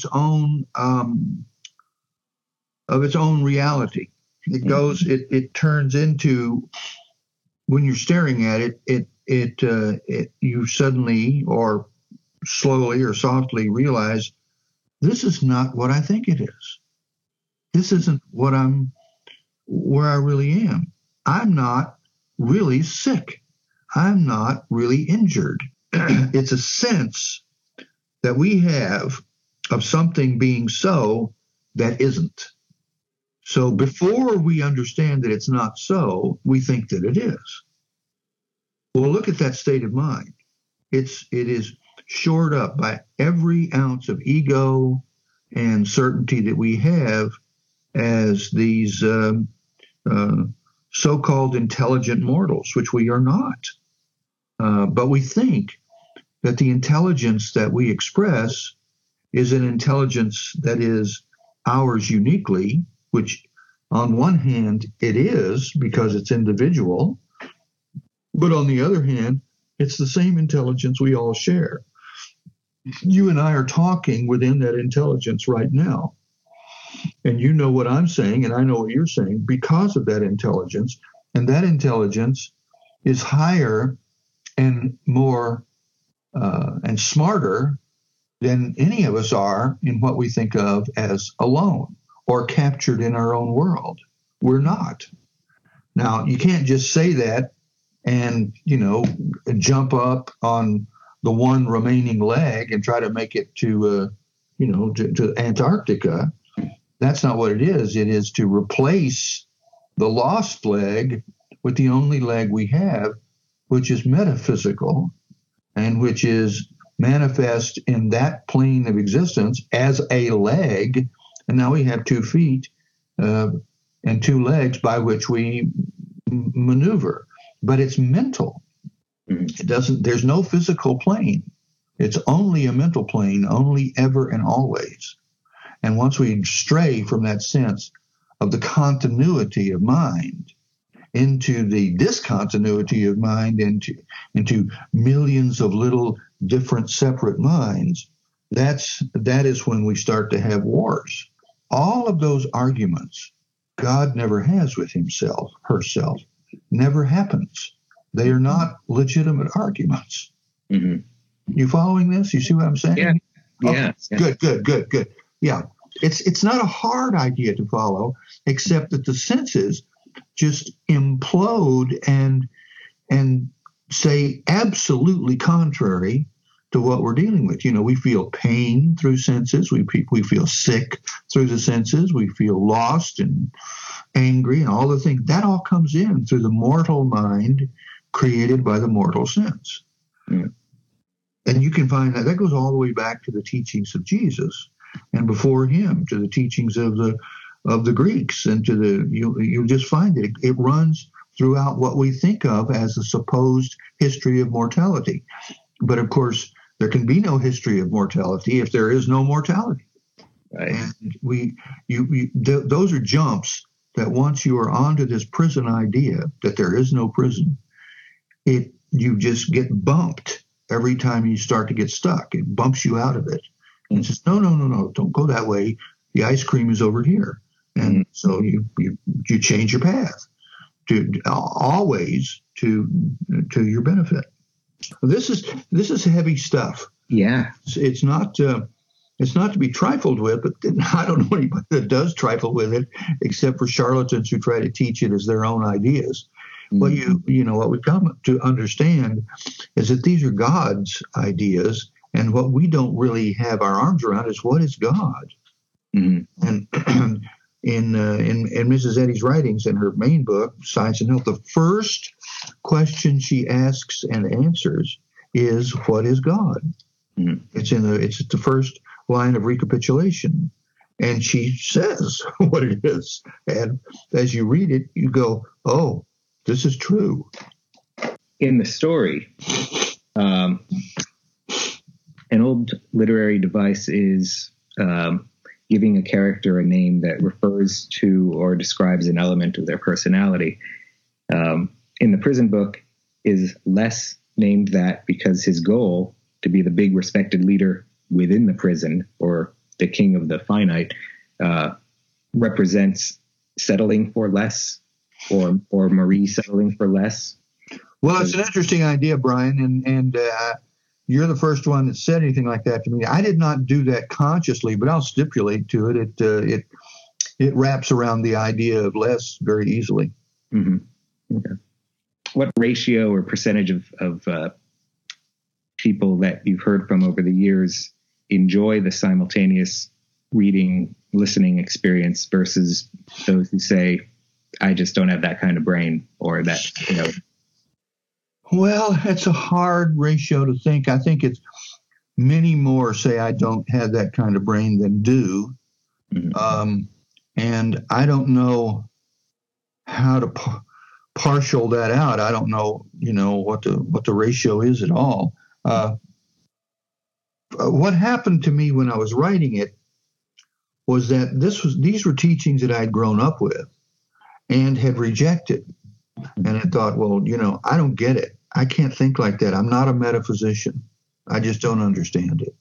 its own um, of its own reality. It goes it it turns into when you're staring at it, it it uh, it you suddenly or slowly or softly realize this is not what I think it is. This isn't what I'm where I really am. I'm not really sick. I'm not really injured. it's a sense that we have of something being so that isn't. So before we understand that it's not so, we think that it is. Well, look at that state of mind. It's it is shored up by every ounce of ego and certainty that we have as these um, uh, so-called intelligent mortals, which we are not. Uh, but we think that the intelligence that we express is an intelligence that is ours uniquely, which on one hand it is because it's individual, but on the other hand, it's the same intelligence we all share. You and I are talking within that intelligence right now. And you know what I'm saying, and I know what you're saying because of that intelligence. And that intelligence is higher and more uh, and smarter than any of us are in what we think of as alone or captured in our own world. We're not. Now, you can't just say that and, you know, jump up on the one remaining leg and try to make it to, uh, you know, to, to Antarctica. That's not what it is. It is to replace the lost leg with the only leg we have, which is metaphysical and which is manifest in that plane of existence as a leg. And now we have two feet uh, and two legs by which we m- maneuver. But it's mental. Mhm. It doesn't. There's no physical plane. It's only a mental plane, only ever and always. And once we stray from that sense of the continuity of mind into the discontinuity of mind, into into millions of little different separate minds, that's that is when we start to have wars. All of those arguments God never has with himself, herself, never happens. They are not legitimate arguments. hmm You following this? You see what I'm saying? Yeah. Okay, Yeah. yeah. Good, good, good, good. Yeah. It's it's not a hard idea to follow, except that the senses just implode and and say absolutely contrary to what we're dealing with. You know, we feel pain through senses, we, we feel sick through the senses, we feel lost and angry and all the things. That all comes in through the mortal mind created by the mortal sense. Mm. And you can find that that goes all the way back to the teachings of Jesus and before him to the teachings of the of the Greeks and to the you you just find it it runs throughout what we think of as a supposed history of mortality. But of course, there can be no history of mortality if there is no mortality. Right. And we, you, you th- those are jumps that once you are onto this prison idea that there is no prison, it you just get bumped every time you start to get stuck. It bumps you out of it and says, no, no, no, no, don't go that way. The ice cream is over here, and so you you you change your path to always to to your benefit. This is this is heavy stuff. Yeah. It's, it's not uh, it's not to be trifled with, but I don't know anybody that does trifle with it, except for charlatans who try to teach it as their own ideas. What you you know what we come to understand is that these are God's ideas, and what we don't really have our arms around is what is God. Mm-hmm. And in, uh, in in Mrs. Eddy's writings in her main book, Science and Health, the first question she asks and answers is, "What is God?" Mhm. It's in the it's the first line of recapitulation, and she says what it is. And as you read it, you go, "Oh, this is true." in the story, um, an old literary device is um, giving a character a name that refers to or describes an element of their personality. Um, in the prison book, is less named that because his goal to be the big respected leader within the prison or the king of the finite uh, represents settling for less or or Marie settling for less. Well, it's an interesting idea, Brian, and and uh, you're the first one that said anything like that to me. I did not do that consciously, but I'll stipulate to it. It uh, it it wraps around the idea of less very easily. hmm Okay. What ratio or percentage of, of uh, people that you've heard from over the years enjoy the simultaneous reading, listening experience versus those who say, I just don't have that kind of brain or that, you know, Well, it's a hard ratio to think. I think it's many more say I don't have that kind of brain than do. Mhm. Um, and I don't know how to par- partial that out. I don't know, you know, what the what the ratio is at all. Uh, uh, what happened to me when I was writing it was that this was these were teachings that I'd grown up with and had rejected. And I thought, well, you know, I don't get it. I can't think like that. I'm not a metaphysician. I just don't understand it.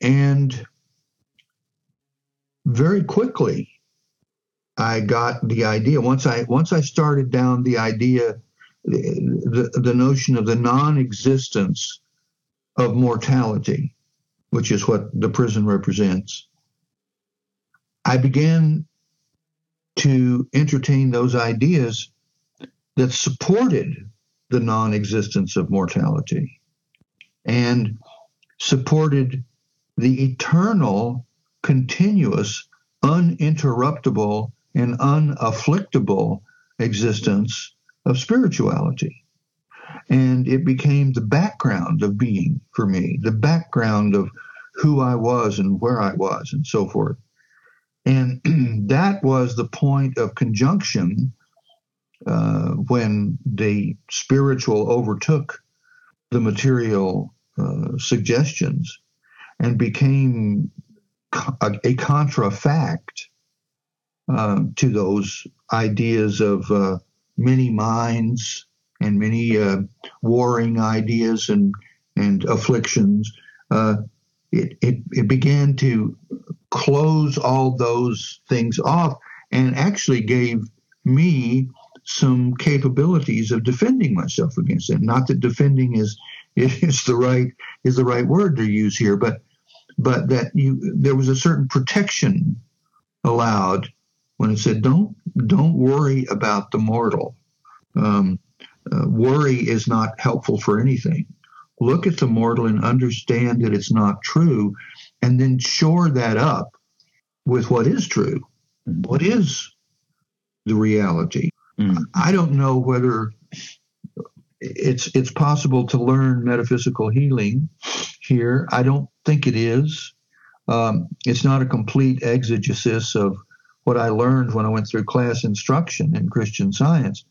And very quickly, I got the idea. Once I once I started down the idea, the the notion of the non-existence of mortality, which is what the prison represents. I began to entertain those ideas that supported the non existence of mortality and supported the eternal, continuous, uninterruptible, and unafflictable existence of spirituality. And it became the background of being for me, the background of who I was and where I was, and so forth. And that was the point of conjunction uh, when the spiritual overtook the material uh, suggestions and became a, a contra fact uh, to those ideas of uh, many minds and many uh, warring ideas and and afflictions. Uh, it, it it began to close all those things off and actually gave me some capabilities of defending myself against it. Not that defending is is the right is the right word to use here, but but that you there was a certain protection allowed when it said don't don't worry about the mortal. Um, uh, worry is not helpful for anything. Look at the mortal and understand that it's not true, and then shore that up with what is true. What is the reality? Mm. I don't know whether it's it's possible to learn metaphysical healing here. I don't think it is. Um, it's not a complete exegesis of what I learned when I went through class instruction in Christian Science,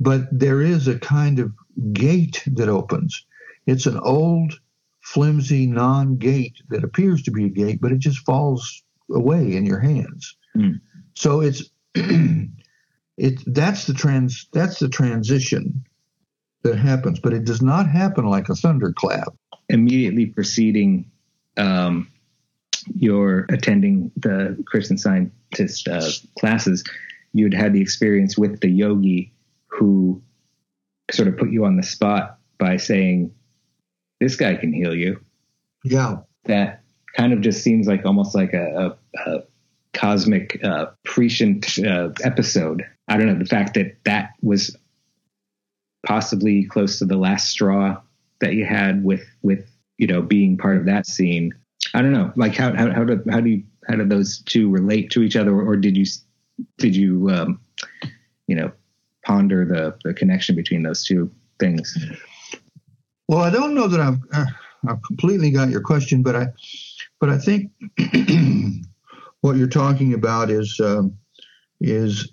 but there is a kind of gate that opens. It's an old, flimsy non-gate that appears to be a gate, but it just falls away in your hands. Mm. So it's it that's the trans that's the transition that happens, but it does not happen like a thunderclap. Immediately preceding um, your attending the Christian Scientist uh, classes, you'd had the experience with the yogi who sort of put you on the spot by saying, "This guy can heal you." Yeah, That kind of just seems like almost like a, a, a cosmic uh, prescient uh, episode. I don't know the fact that that was possibly close to the last straw that you had with with you know being part of that scene. I don't know, like how how how do how do you how do those two relate to each other, or, did you did you um, you know ponder the the connection between those two things? Well, I don't know that I've uh, I've completely got your question, but I but I think what you're talking about is um, is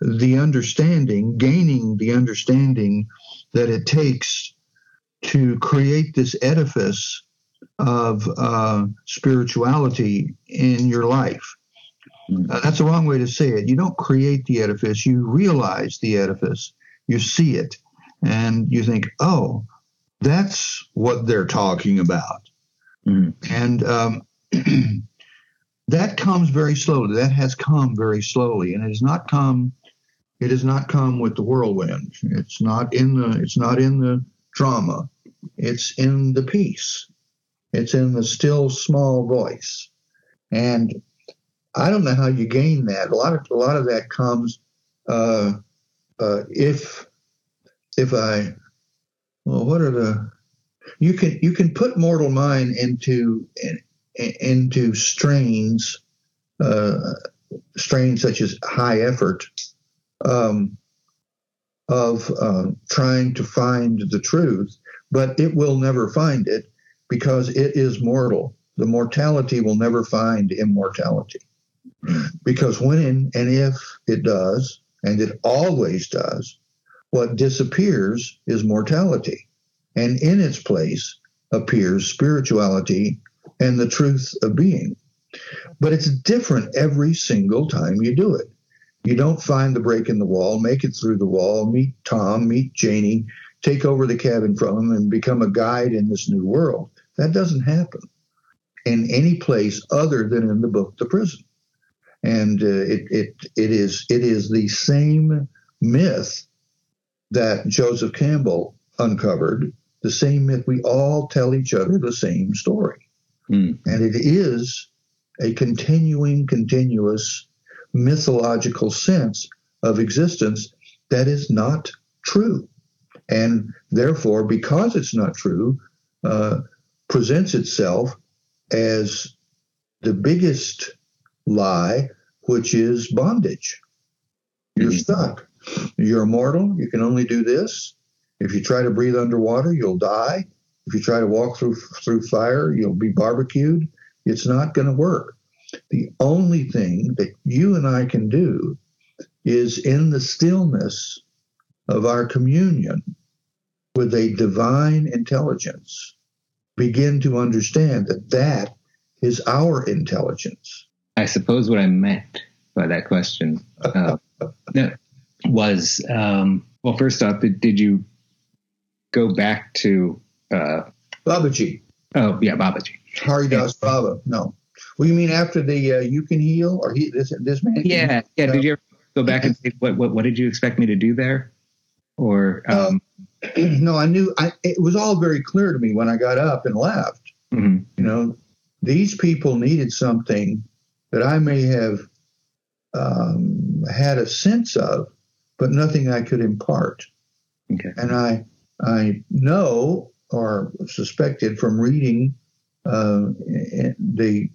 the understanding, gaining the understanding that it takes to create this edifice of uh, spirituality in your life. Uh, that's the wrong way to say it. You don't create the edifice, you realize the edifice, you see it, and you think, oh, that's what they're talking about. Mhm. And um, that comes very slowly. That has come very slowly, and it has not come. It has not come with the whirlwind. It's not in the. It's not in the drama. It's in the peace. It's in the still small voice, and I don't know how you gain that. A lot of a lot of that comes uh, uh, if if I well, what are the you can you can put mortal mind into in, into strains uh, strains such as high effort um, of uh, trying to find the truth, but it will never find it because it is mortal. The mortality will never find immortality because when and if it does, and it always does, what disappears is mortality, and in its place appears spirituality and the truth of being. But it's different every single time you do it. You don't find the break in the wall, make it through the wall, meet Tom, meet Janie, take over the cabin from him, and become a guide in this new world. That doesn't happen in any place other than in the book The Prison. And uh, it, it, it, is, it is the same myth that Joseph Campbell uncovered, the same myth. We all tell each other the same story. Mm. And it is a continuing, continuous mythological sense of existence that is not true. And therefore, because it's not true, uh, presents itself as the biggest lie, which is bondage. You're Mhm. stuck. You're immortal. You can only do this. If you try to breathe underwater, you'll die. If you try to walk through through fire, you'll be barbecued. It's not going to work. The only thing that you and I can do is in the stillness of our communion with a divine intelligence begin to understand that that is our intelligence. I suppose what I meant by that question uh, was um, well, first off, did, did you go back to? Uh, Babaji, oh yeah, Babaji. Haridas Baba. No. Well, you mean after the uh, you can heal or he this this man? Yeah, yeah. Did you ever go back and say what what, what did you expect me to do there? Or um, no, I knew. I it was all very clear to me when I got up and left. mhm, You know, these people needed something that I may have um, had a sense of, but nothing I could impart. Okay. And I I know or suspected from reading uh, the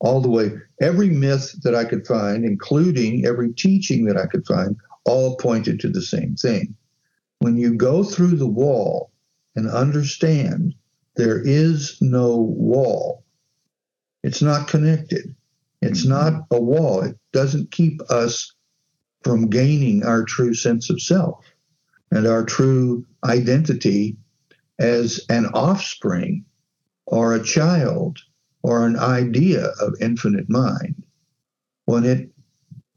all the way every myth that I could find, including every teaching that I could find, all pointed to the same thing. When you go through the wall and understand there is no wall, it's not connected. It's not a wall. It doesn't keep us from gaining our true sense of self and our true identity as an offspring or a child or an idea of infinite mind. When it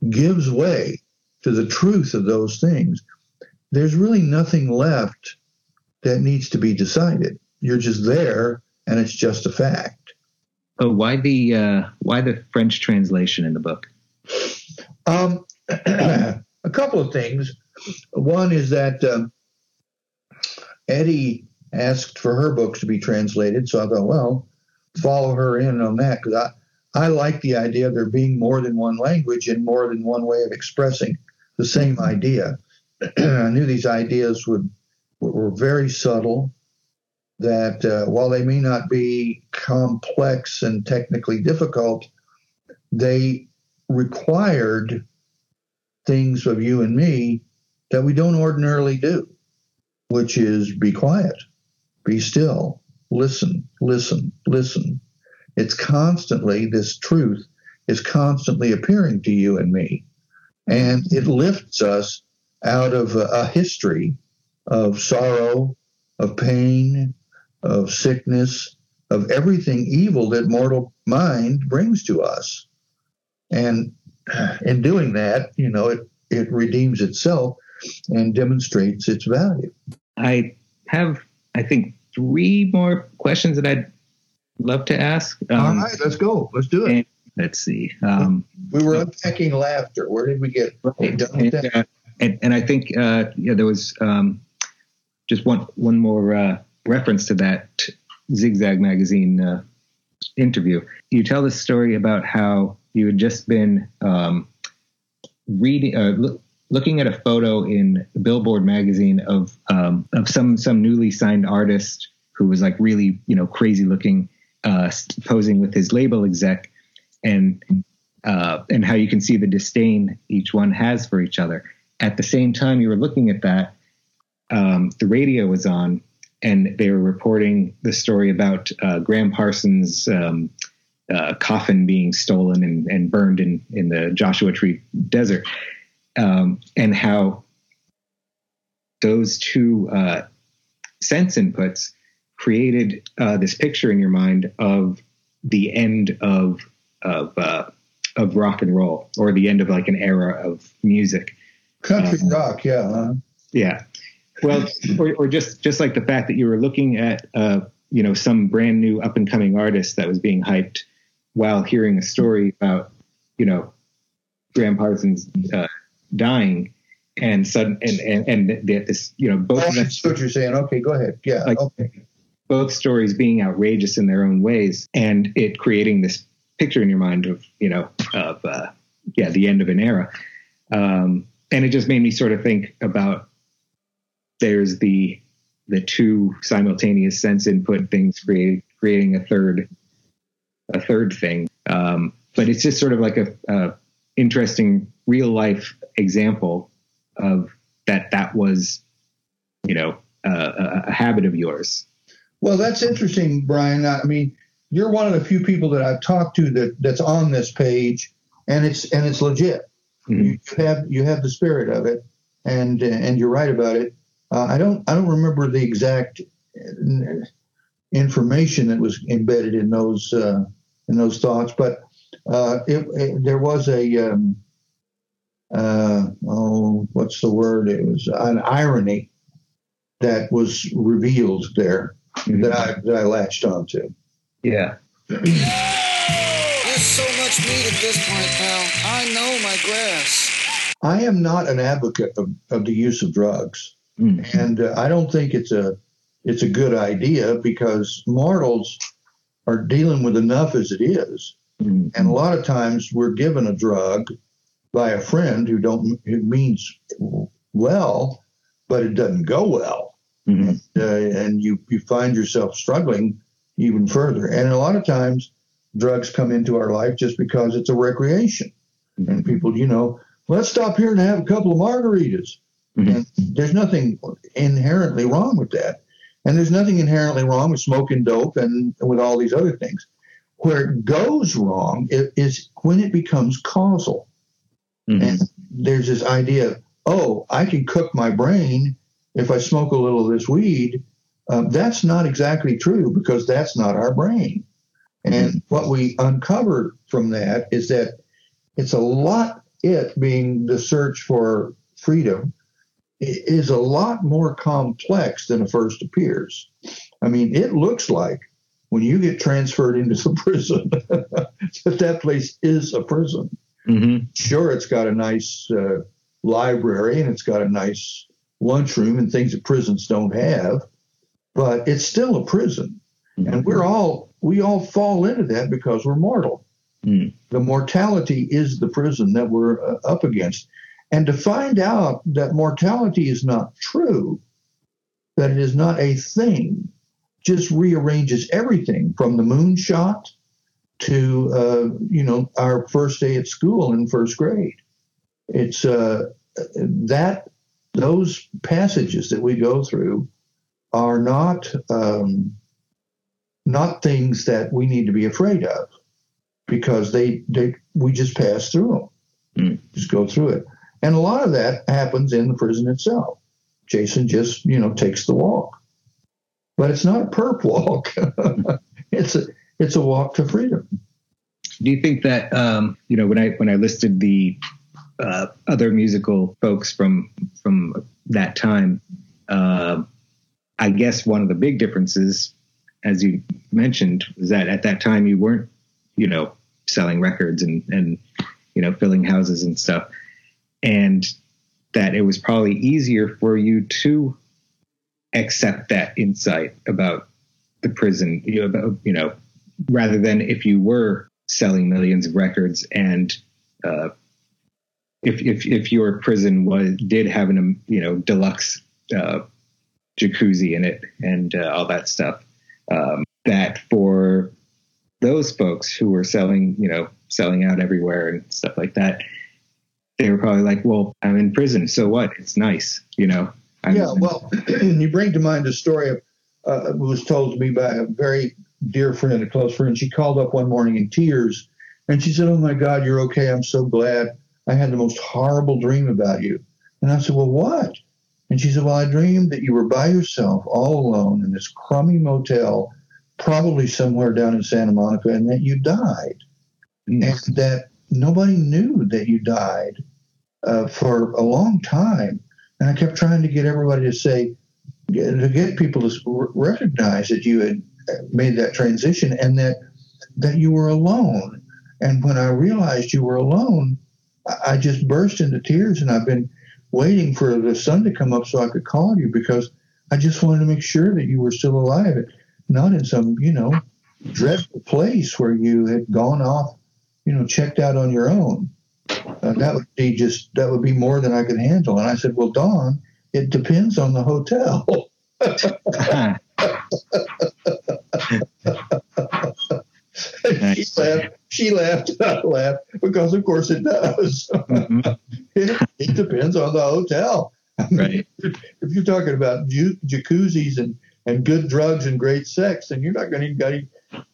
gives way to the truth of those things, there's really nothing left that needs to be decided. You're just there and it's just a fact. Oh, why the uh, why the French translation in the book? Um, a couple of things. One is that um, Eddy asked for her books to be translated, so I thought, well, follow her in on that because I, I like the idea of there being more than one language and more than one way of expressing the same idea. I knew these ideas would were very subtle. That uh, while they may not be complex and technically difficult, they required things of you and me that we don't ordinarily do, which is be quiet, be still, listen, listen, listen. It's constantly, this truth is constantly appearing to you and me. And it lifts us out of a, history of sorrow, of pain, of sickness, of everything evil that mortal mind brings to us. And in doing that, you know, it, it redeems itself and demonstrates its value. I have, I think, three more questions that I'd love to ask. Um, All right, let's go. Let's do it. let's see. Um, We were unpacking laughter. Where did we get Right. done with And, that? uh, and, and I think uh, yeah, there was um, just one one more uh, reference to that Zigzag magazine uh, interview. You tell this story about how you had just been um, reading, uh, loo- looking at a photo in Billboard magazine of um, of some some newly signed artist who was like really you know crazy looking, uh, posing with his label exec, and uh, and how you can see the disdain each one has for each other. At the same time, you were looking at that, um, the radio was on, and they were reporting the story about uh, Gram Parsons' um, uh, coffin being stolen and, and burned in, in the Joshua Tree Desert, um, and how those two uh, sense inputs created uh, this picture in your mind of the end of of uh, of rock and roll or the end of like an era of music. Country Um, rock, yeah. huh? Yeah. Well, or, or just just like the fact that you were looking at uh, you know some brand new up and coming artist that was being hyped while hearing a story about you know Gram Parsons uh, dying and sudden and and and that this you know both Oh, of them, that's what you're saying. Okay, go ahead. Yeah, Like- okay. both stories being outrageous in their own ways and it creating this picture in your mind of you know of uh, yeah the end of an era um, and it just made me sort of think about there's the the two simultaneous sense input things create, creating a third a third thing um, but it's just sort of like a, a interesting real life example of that that was you know uh, a, habit of yours Well, that's interesting, Brian. I mean, you're one of the few people that I've talked to that that's on this page, and it's and it's legit. Mhm. You have you have the spirit of it, and and you're right about it. Uh, I don't I don't remember the exact uh, information that was embedded in those uh, in those thoughts, but uh, it, it, there was a um, uh, oh what's the word? It was an irony that was revealed there that I that I latched onto. Yeah. There's so much meat at this point, pal. I know my grass. I am not an advocate of, of the use of drugs, Mm. and uh, I don't think it's a it's a good idea because mortals are dealing with enough as it is, Mm. and a lot of times we're given a drug by a friend who don't who means well, but it doesn't go well, Mhm. uh, and you you find yourself struggling even further. And a lot of times, drugs come into our life just because it's a recreation, and people, you know, let's stop here and have a couple of margaritas. Mhm. And there's nothing inherently wrong with that, and there's nothing inherently wrong with smoking dope and with all these other things. Where it goes wrong is when it becomes causal. Mhm. And there's this idea of, oh, I can cook my brain if I smoke a little of this weed. Um, that's not exactly true because that's not our brain. And what we uncover from that is that it's a lot, it being the search for freedom, is a lot more complex than it first appears. I mean, it looks like when you get transferred into the prison, that that place is a prison. Mhm. sure it's got a nice uh, library and it's got a nice lunchroom and things that prisons don't have but it's still a prison. And we're all we all fall into that because we're mortal. Mm. the mortality is the prison that we're uh, up against. And to find out that mortality is not true that it is not a thing just rearranges everything from the moonshot to uh, you know our first day at school in first grade. It's uh, that those passages that we go through are not um, not things that we need to be afraid of because they they we just pass through them, Mm. just go through it, and a lot of that happens in the prison itself. Jason just you know takes the walk, but it's not a perp walk. it's a it's a walk to freedom. Do you think that um, you know when I when I listed the uh, other musical folks from from that time, uh, I guess one of the big differences, as you mentioned, was that at that time you weren't you know selling records and and you know filling houses and stuff, and that it was probably easier for you to accept that insight about the prison, you know, you know rather than if you were selling millions of records and uh, if, if if your prison was did have an you know deluxe uh, jacuzzi in it and uh, all that stuff um, that for those folks who were selling you know selling out everywhere and stuff like that they were probably like well I'm in prison so what? It's nice you know Yeah, well, you bring to mind a story of uh, was told to me by a very dear friend, a close friend. She called up one morning in tears, and she said, "Oh my God, you're okay. I'm so glad. I had the most horrible dream about you." And I said, "Well, what?" And she said, "Well, I dreamed that you were by yourself, all alone in this crummy motel, probably somewhere down in Santa Monica, and that you died, Mm. and that nobody knew that you died uh, for a long time." And I kept trying to get everybody to say, to get people to recognize that you had uh, made that transition and that that you were alone. And when I realized you were alone, I just burst into tears. And I've been waiting for the sun to come up so I could call you because I just wanted to make sure that you were still alive, not in some you know dreadful place where you had gone off, you know, checked out on your own. Uh, that would be just that would be more than I could handle. And I said, well, Don, it depends on the hotel. she laughed. She laughed. and I laughed because, of course, it does. Mhm. it, it depends on the hotel. right If you're talking about ju- jacuzzis and, and good drugs and great sex, then you're not going to get any,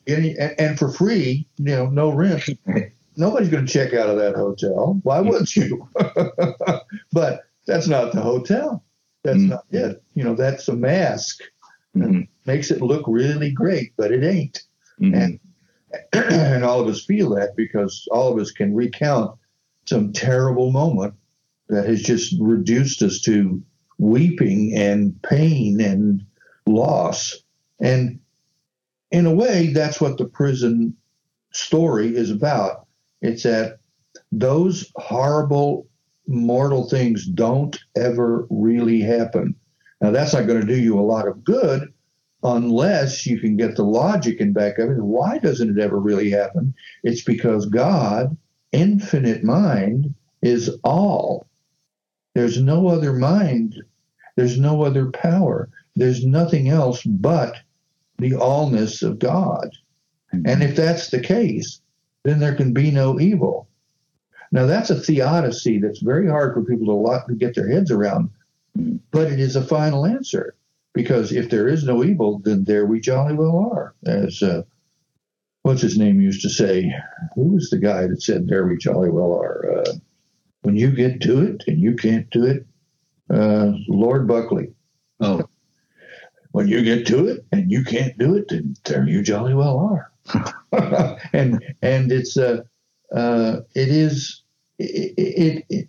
any and, and for free, you know, no rent. Nobody's going to check out of that hotel. Why would you? but that's not the hotel. That's Mm. not it. You know, that's a mask. Mhm. Makes it look really great, but it ain't. Mhm. and all of us feel that because all of us can recount some terrible moment that has just reduced us to weeping and pain and loss. And in a way, that's what the prison story is about. It's that those horrible mortal things don't ever really happen. Now, that's not going to do you a lot of good unless you can get the logic in back of it. Why doesn't it ever really happen? It's because God, infinite mind, is all. There's no other mind. There's no other power. There's nothing else but the allness of God. Mm-hmm. And if that's the case, then there can be no evil. Now, that's a theodicy that's very hard for people to, lot, to get their heads around, but it is a final answer. Because if there is no evil, then there we jolly well are. As uh, what's his name used to say, who was the guy that said, there we jolly well are? Uh, when you get to it and you can't do it, uh, Lord Buckley. Oh, When you get to it and you can't do it, then there you jolly well are. and and it's uh, uh, it is it, it, it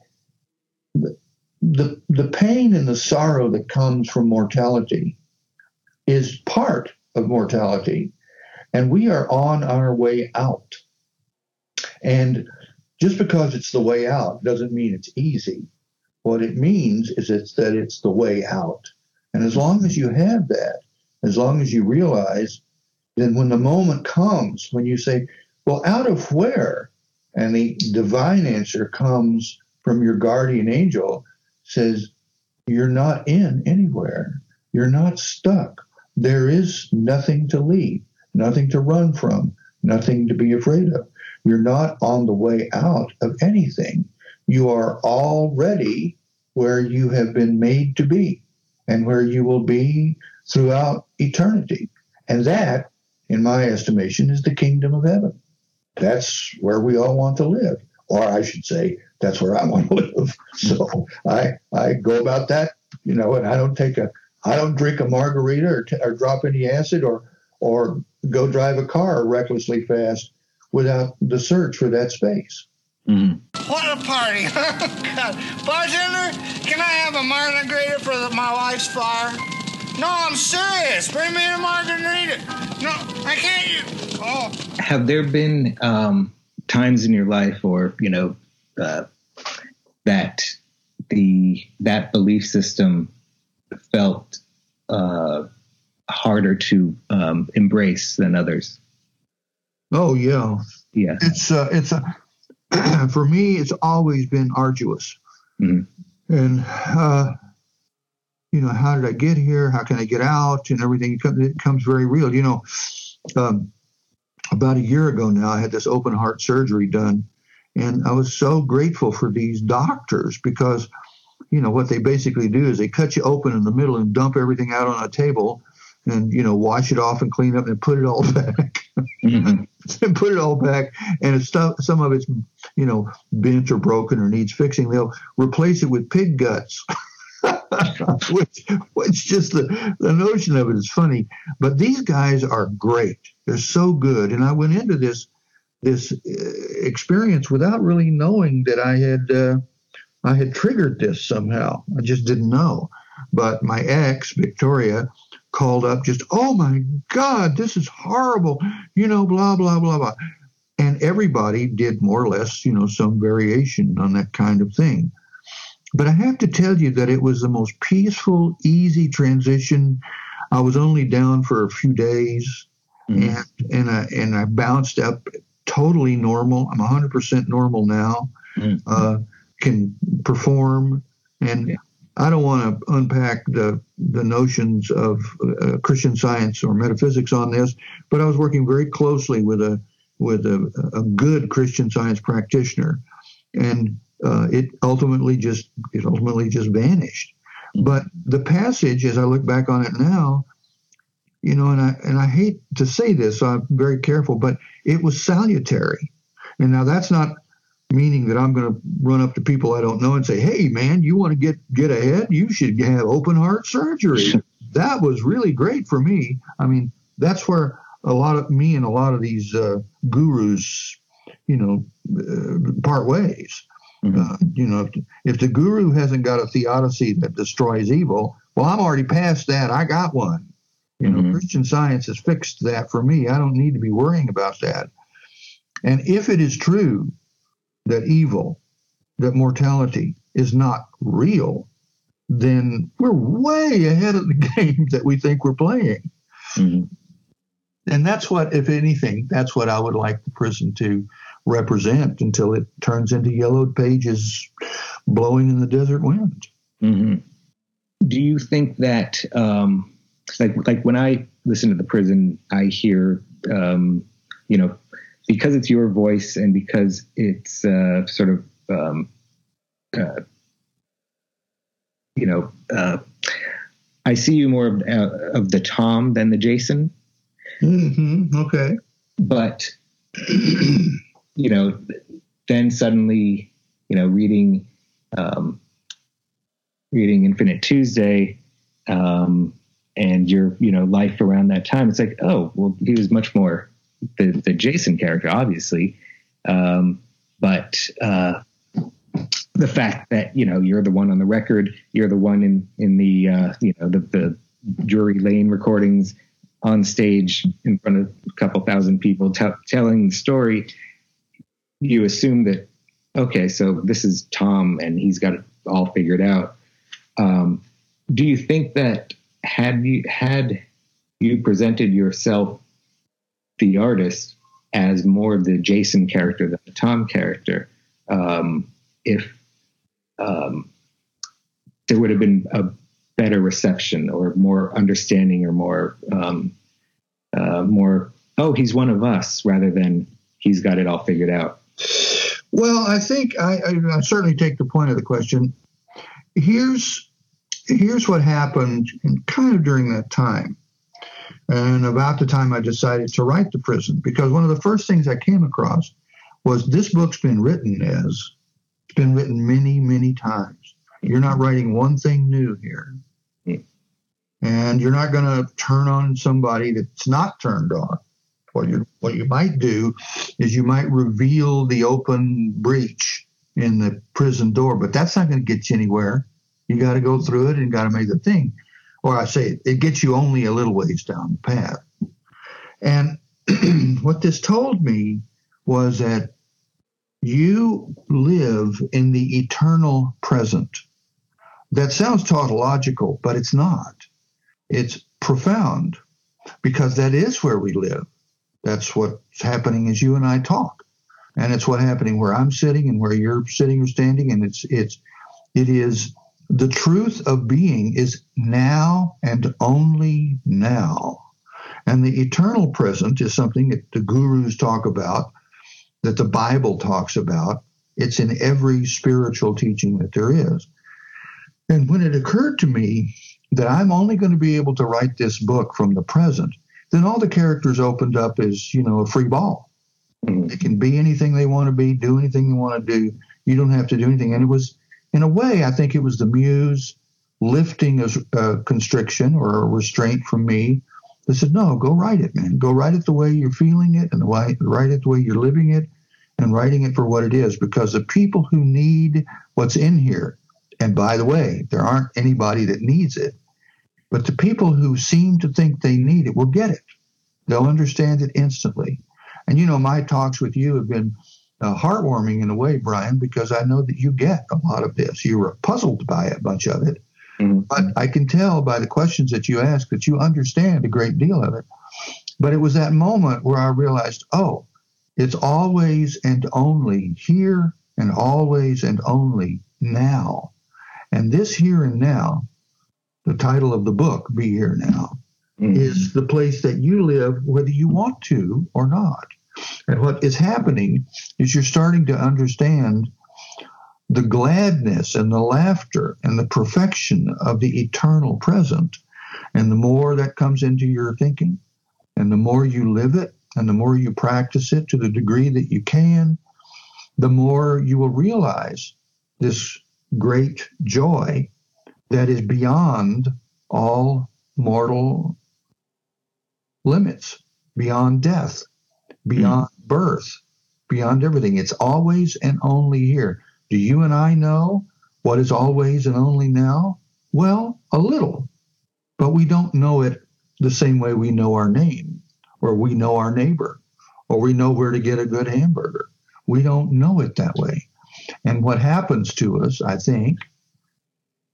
the the pain and the sorrow that comes from mortality is part of mortality, and we are on our way out. And just because it's the way out doesn't mean it's easy. What it means is it's that it's the way out. And as long as you have that, as long as you realize, then when the moment comes when you say, Well, out of where? And the divine answer comes from your guardian angel, says, You're not in anywhere. You're not stuck. There is nothing to leave, nothing to run from, nothing to be afraid of. You're not on the way out of anything. You are already where you have been made to be and where you will be throughout eternity. And that, in my estimation, is the kingdom of heaven. That's where we all want to live. Or I should say, that's where I want to live. So I, I go about that, you know, and I don't take a, I don't drink a margarita or, t- or drop any acid or, or go drive a car recklessly fast without the search for that space. Mm-hmm. What a party! God. Bartender, can I have a margarita for the, my wife's fire? No, I'm serious. Bring me a margarita. No, I can't. You. Oh. have there been um, times in your life, or you know, uh, that the that belief system felt uh, harder to um, embrace than others? Oh yeah, Yeah. it's uh, it's a for me it's always been arduous Mhm. and uh, you know how did i get here? How can i get out? And everything it comes, very real. You know um, about a year ago now i had this open heart surgery done. And i was so grateful for these doctors because you know what they basically do is they cut you open in the middle and dump everything out on a table and you know wash it off and clean up and put it all back. Mhm. and put it all back. And if stuff some of it's you know bent or broken or needs fixing. They'll replace it with pig guts which which just the, the notion of it is funny. But these guys are great. They're so good. And i went into this this uh, experience without really knowing that i had uh, i had triggered this somehow. I just didn't know. But my ex victoria called up just oh my god this is horrible. You know blah blah blah blah. And everybody did more or less you know some variation on that kind of thing but i have to tell you that it was the most peaceful easy transition i was only down for a few days Mhm. and and I, and I bounced up totally normal i'm 100% normal now Mhm. uh, can perform and Yeah. I don't want to unpack the the notions of uh, Christian Science or metaphysics on this, but I was working very closely with a with a, a good Christian Science practitioner, and uh, it ultimately just it ultimately just vanished. But the passage, as I look back on it now, you know, and I and I hate to say this, so I'm very careful, but it was salutary. And now that's not meaning that I'm going to run up to people I don't know and say, "Hey, man, you want to get get ahead? You should have open heart surgery." that was really great for me. I mean, that's where a lot of me and a lot of these uh, gurus, you know, uh, part ways. Uh, you know, if, if the guru hasn't got a theodicy that destroys evil, well, I'm already past that. I got one. You know, Mhm. Christian Science has fixed that for me. I don't need to be worrying about that. And if it is true that evil, that mortality is not real, then we're way ahead of the game that we think we're playing. Mhm. And that's what, if anything, that's what I would like the prison to represent until it turns into yellowed pages blowing in the desert wind. Mhm. do you think that um, like like when I listen to the prison, I hear um, you know because it's your voice and because it's uh, sort of um, uh, you know uh, I see you more of, uh, of the Tom than the Jason. Mm-hmm. Okay. But you know, then suddenly, you know, reading um, reading Infinite Tuesday, um, and your you know life around that time, it's like, oh, well, he was much more the the Jason character, obviously, um, but uh, the fact that you know you're the one on the record, you're the one in in the uh, you know the the Drury Lane recordings on stage in front of a couple thousand people t- telling the story, you assume that okay, so this is Tom and he's got it all figured out. Um, do you think that had you had you presented yourself, the artist, as more of the Jason character than the Tom character, um, if um, there would have been a better reception or more understanding or more um, uh, more oh he's one of us rather than he's got it all figured out Well, I think I, I, I certainly take the point of the question. Here's here's what happened in kind of during that time, and about the time I decided to write the prison, because one of the first things I came across was this book's been written as it's been written many many times. You're not writing one thing new here, hmm. and you're not going to turn on somebody that's not turned on. What you what you might do is you might reveal the open breach in the prison door, but that's not going to get you anywhere. You got to go through it and got to make the thing. Or I say it gets you only a little ways down the path. And what this told me was that you live in the eternal present. That sounds tautological, but it's not. It's profound because that is where we live. That's what's happening as you and I talk. And it's what's happening where I'm sitting and where you're sitting or standing. And it's it's it is the truth of being is now and only now. And the eternal present is something that the gurus talk about, that the Bible talks about. It's in every spiritual teaching that there is. And when it occurred to me that I'm only going to be able to write this book from the present, then all the characters opened up as, you know, a free ball. Mm-hmm. They can be anything they want to be, do anything they want to do. You don't have to do anything. And it was, in a way, I think it was the muse lifting a, a constriction or a restraint from me that said, no, go write it, man. Go write it the way you're feeling it and the way, write it the way you're living it and writing it for what it is. Because the people who need what's in here, and by the way, there aren't anybody that needs it, but the people who seem to think they need it will get it. They'll understand it instantly. And you know, my talks with you have been uh, heartwarming in a way, Brian, because I know that you get a lot of this. You were puzzled by a bunch of it, Mhm. but I can tell by the questions that you ask that you understand a great deal of it. But it was that moment where I realized, oh, it's always and only here and always and only now. And this here and now, the title of the book, Be Here Now, mm-hmm. is the place that you live whether you want to or not. And what is happening is you're starting to understand the gladness and the laughter and the perfection of the eternal present. And the more that comes into your thinking, and the more you live it, and the more you practice it to the degree that you can, the more you will realize this great joy that is beyond all mortal limits, beyond death, beyond hmm. birth, beyond everything. It's always and only here. Do you and I know what is always and only now? Well, a little, but we don't know it the same way we know our name, or we know our neighbor, or we know where to get a good hamburger. We don't know it that way. And what happens to us, I think,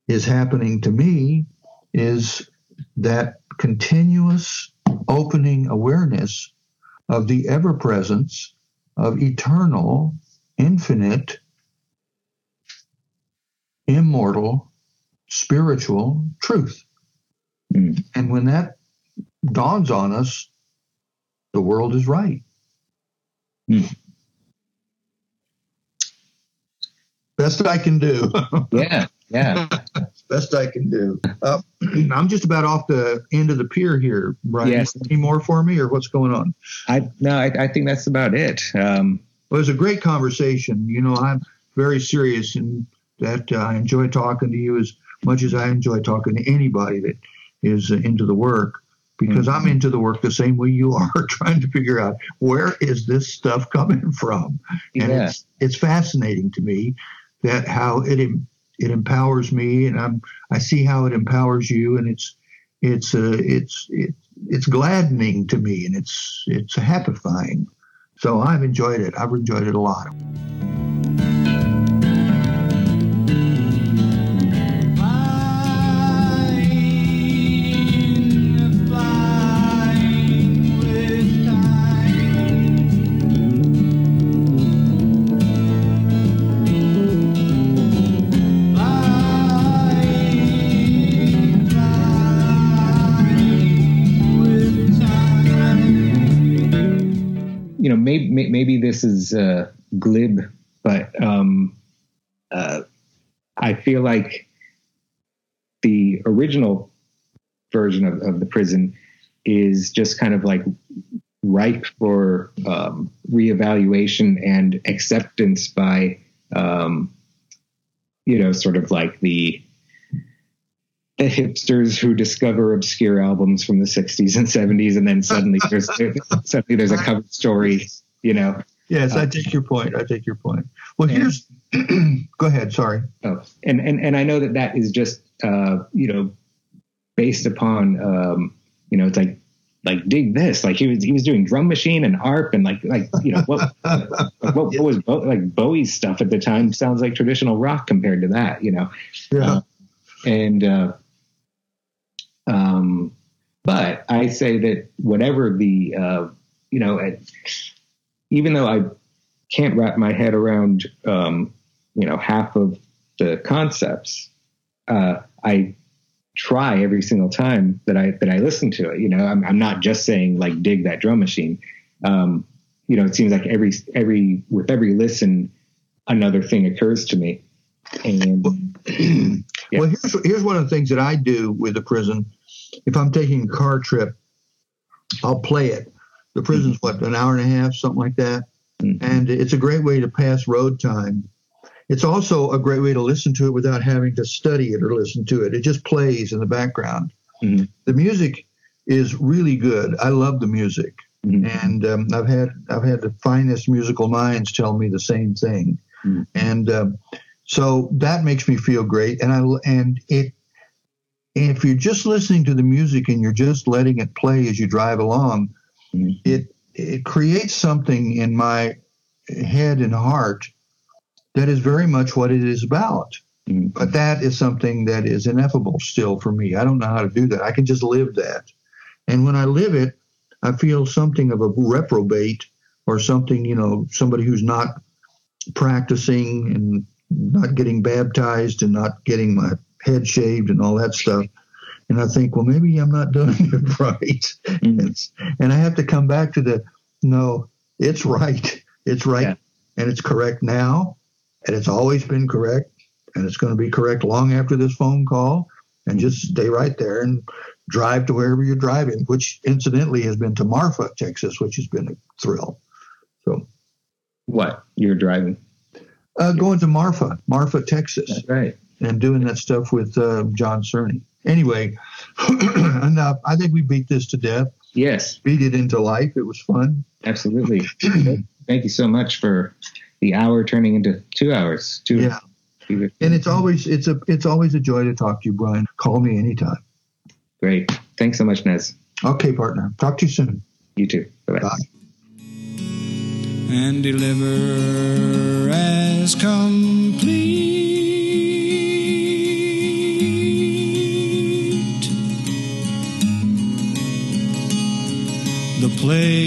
is happening to me is that continuous opening awareness of the ever presence of eternal, infinite, immortal spiritual truth. Mm. And when that dawns on us, the world is right. Mm. Best I can do. Yeah, yeah. Best I can do. Uh, I'm just about off the end of the pier here, Brian. Yes. Any more for me, or what's going on? I no, I, I think that's about it. Um, Well, it was a great conversation. You know, I'm very serious in that uh, I enjoy talking to you as much as I enjoy talking to anybody that is uh, into the work because I'm into the work the same way you are, trying to figure out where is this stuff coming from. And Yeah. it's it's fascinating to me that how it it empowers me, and I'm I see how it empowers you, and it's it's uh, it's it, it's gladdening to me, and it's it's happifying. So I've enjoyed it. I've enjoyed it a lot. Maybe this is uh, glib, but um, uh, I feel like the original version of, of the prison is just kind of like ripe for um, reevaluation and acceptance by, um, you know, sort of like the the hipsters who discover obscure albums from the 60s and 70s and then suddenly there's suddenly there's a cover story you know Yes, Uh, I take your point. I take your point. Well, here's. go ahead. Sorry. Oh, and and and I know that that is just uh, you know based upon um, you know it's like like dig this like he was he was doing drum machine and arp and like like you know what what, what was Bo- like Bowie's stuff at the time sounds like traditional rock compared to that you know Yeah. Uh, and uh, um, but I say that whatever the uh, you know, at, even though I can't wrap my head around um, you know half of the concepts, uh, I try every single time that I that I listen to it. You know, I'm, I'm not just saying like dig that drum machine. Um, you know, it seems like every every with every listen, another thing occurs to me, and Yeah. Well, here's here's one of the things that I do with the prison. If I'm taking a car trip, I'll play it. The prison's what an hour and a half, something like that, Mhm. and it's a great way to pass road time. It's also a great way to listen to it without having to study it or listen to it. It just plays in the background. Mhm. The music is really good. I love the music, Mhm. and um, I've had I've had the finest musical minds tell me the same thing, Mhm. and um, so that makes me feel great. And I and it if you're just listening to the music and you're just letting it play as you drive along. It it creates something in my head and heart that is very much what it is about. Mhm. But that is something that is ineffable still for me. I don't know how to do that. I can just live that. And when I live it, I feel something of a reprobate or something, you know, somebody who's not practicing and not getting baptized and not getting my head shaved and all that stuff. And I think, well, maybe I'm not doing it right. Mhm. It's, and I have to come back to the no, it's right. It's right. Yeah. And it's correct now. And it's always been correct. And it's going to be correct long after this phone call. And just stay right there and drive to wherever you're driving, which incidentally has been to Marfa, Texas, which has been a thrill. So What you're driving? uh, going to Marfa, Marfa, Texas, That's right. and doing that stuff with uh, John Cerny. Anyway, enough. I think we beat this to death. Yes, Beat it into life. It was fun. absolutely. Thank you so much for the hour turning into two hours. Two. Yeah. two- And it's always it's a it's always a joy to talk to you, Brian. Call me anytime. great. Thanks so much, Nez. Okay, partner. Talk to you soon. You too. Bye bye. Bye. and deliver as complete place.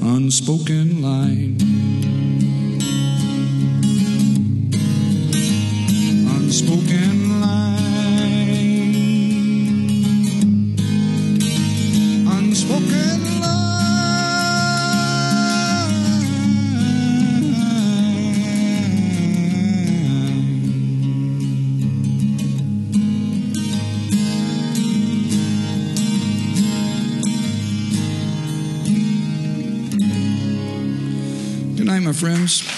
Unspoken friends.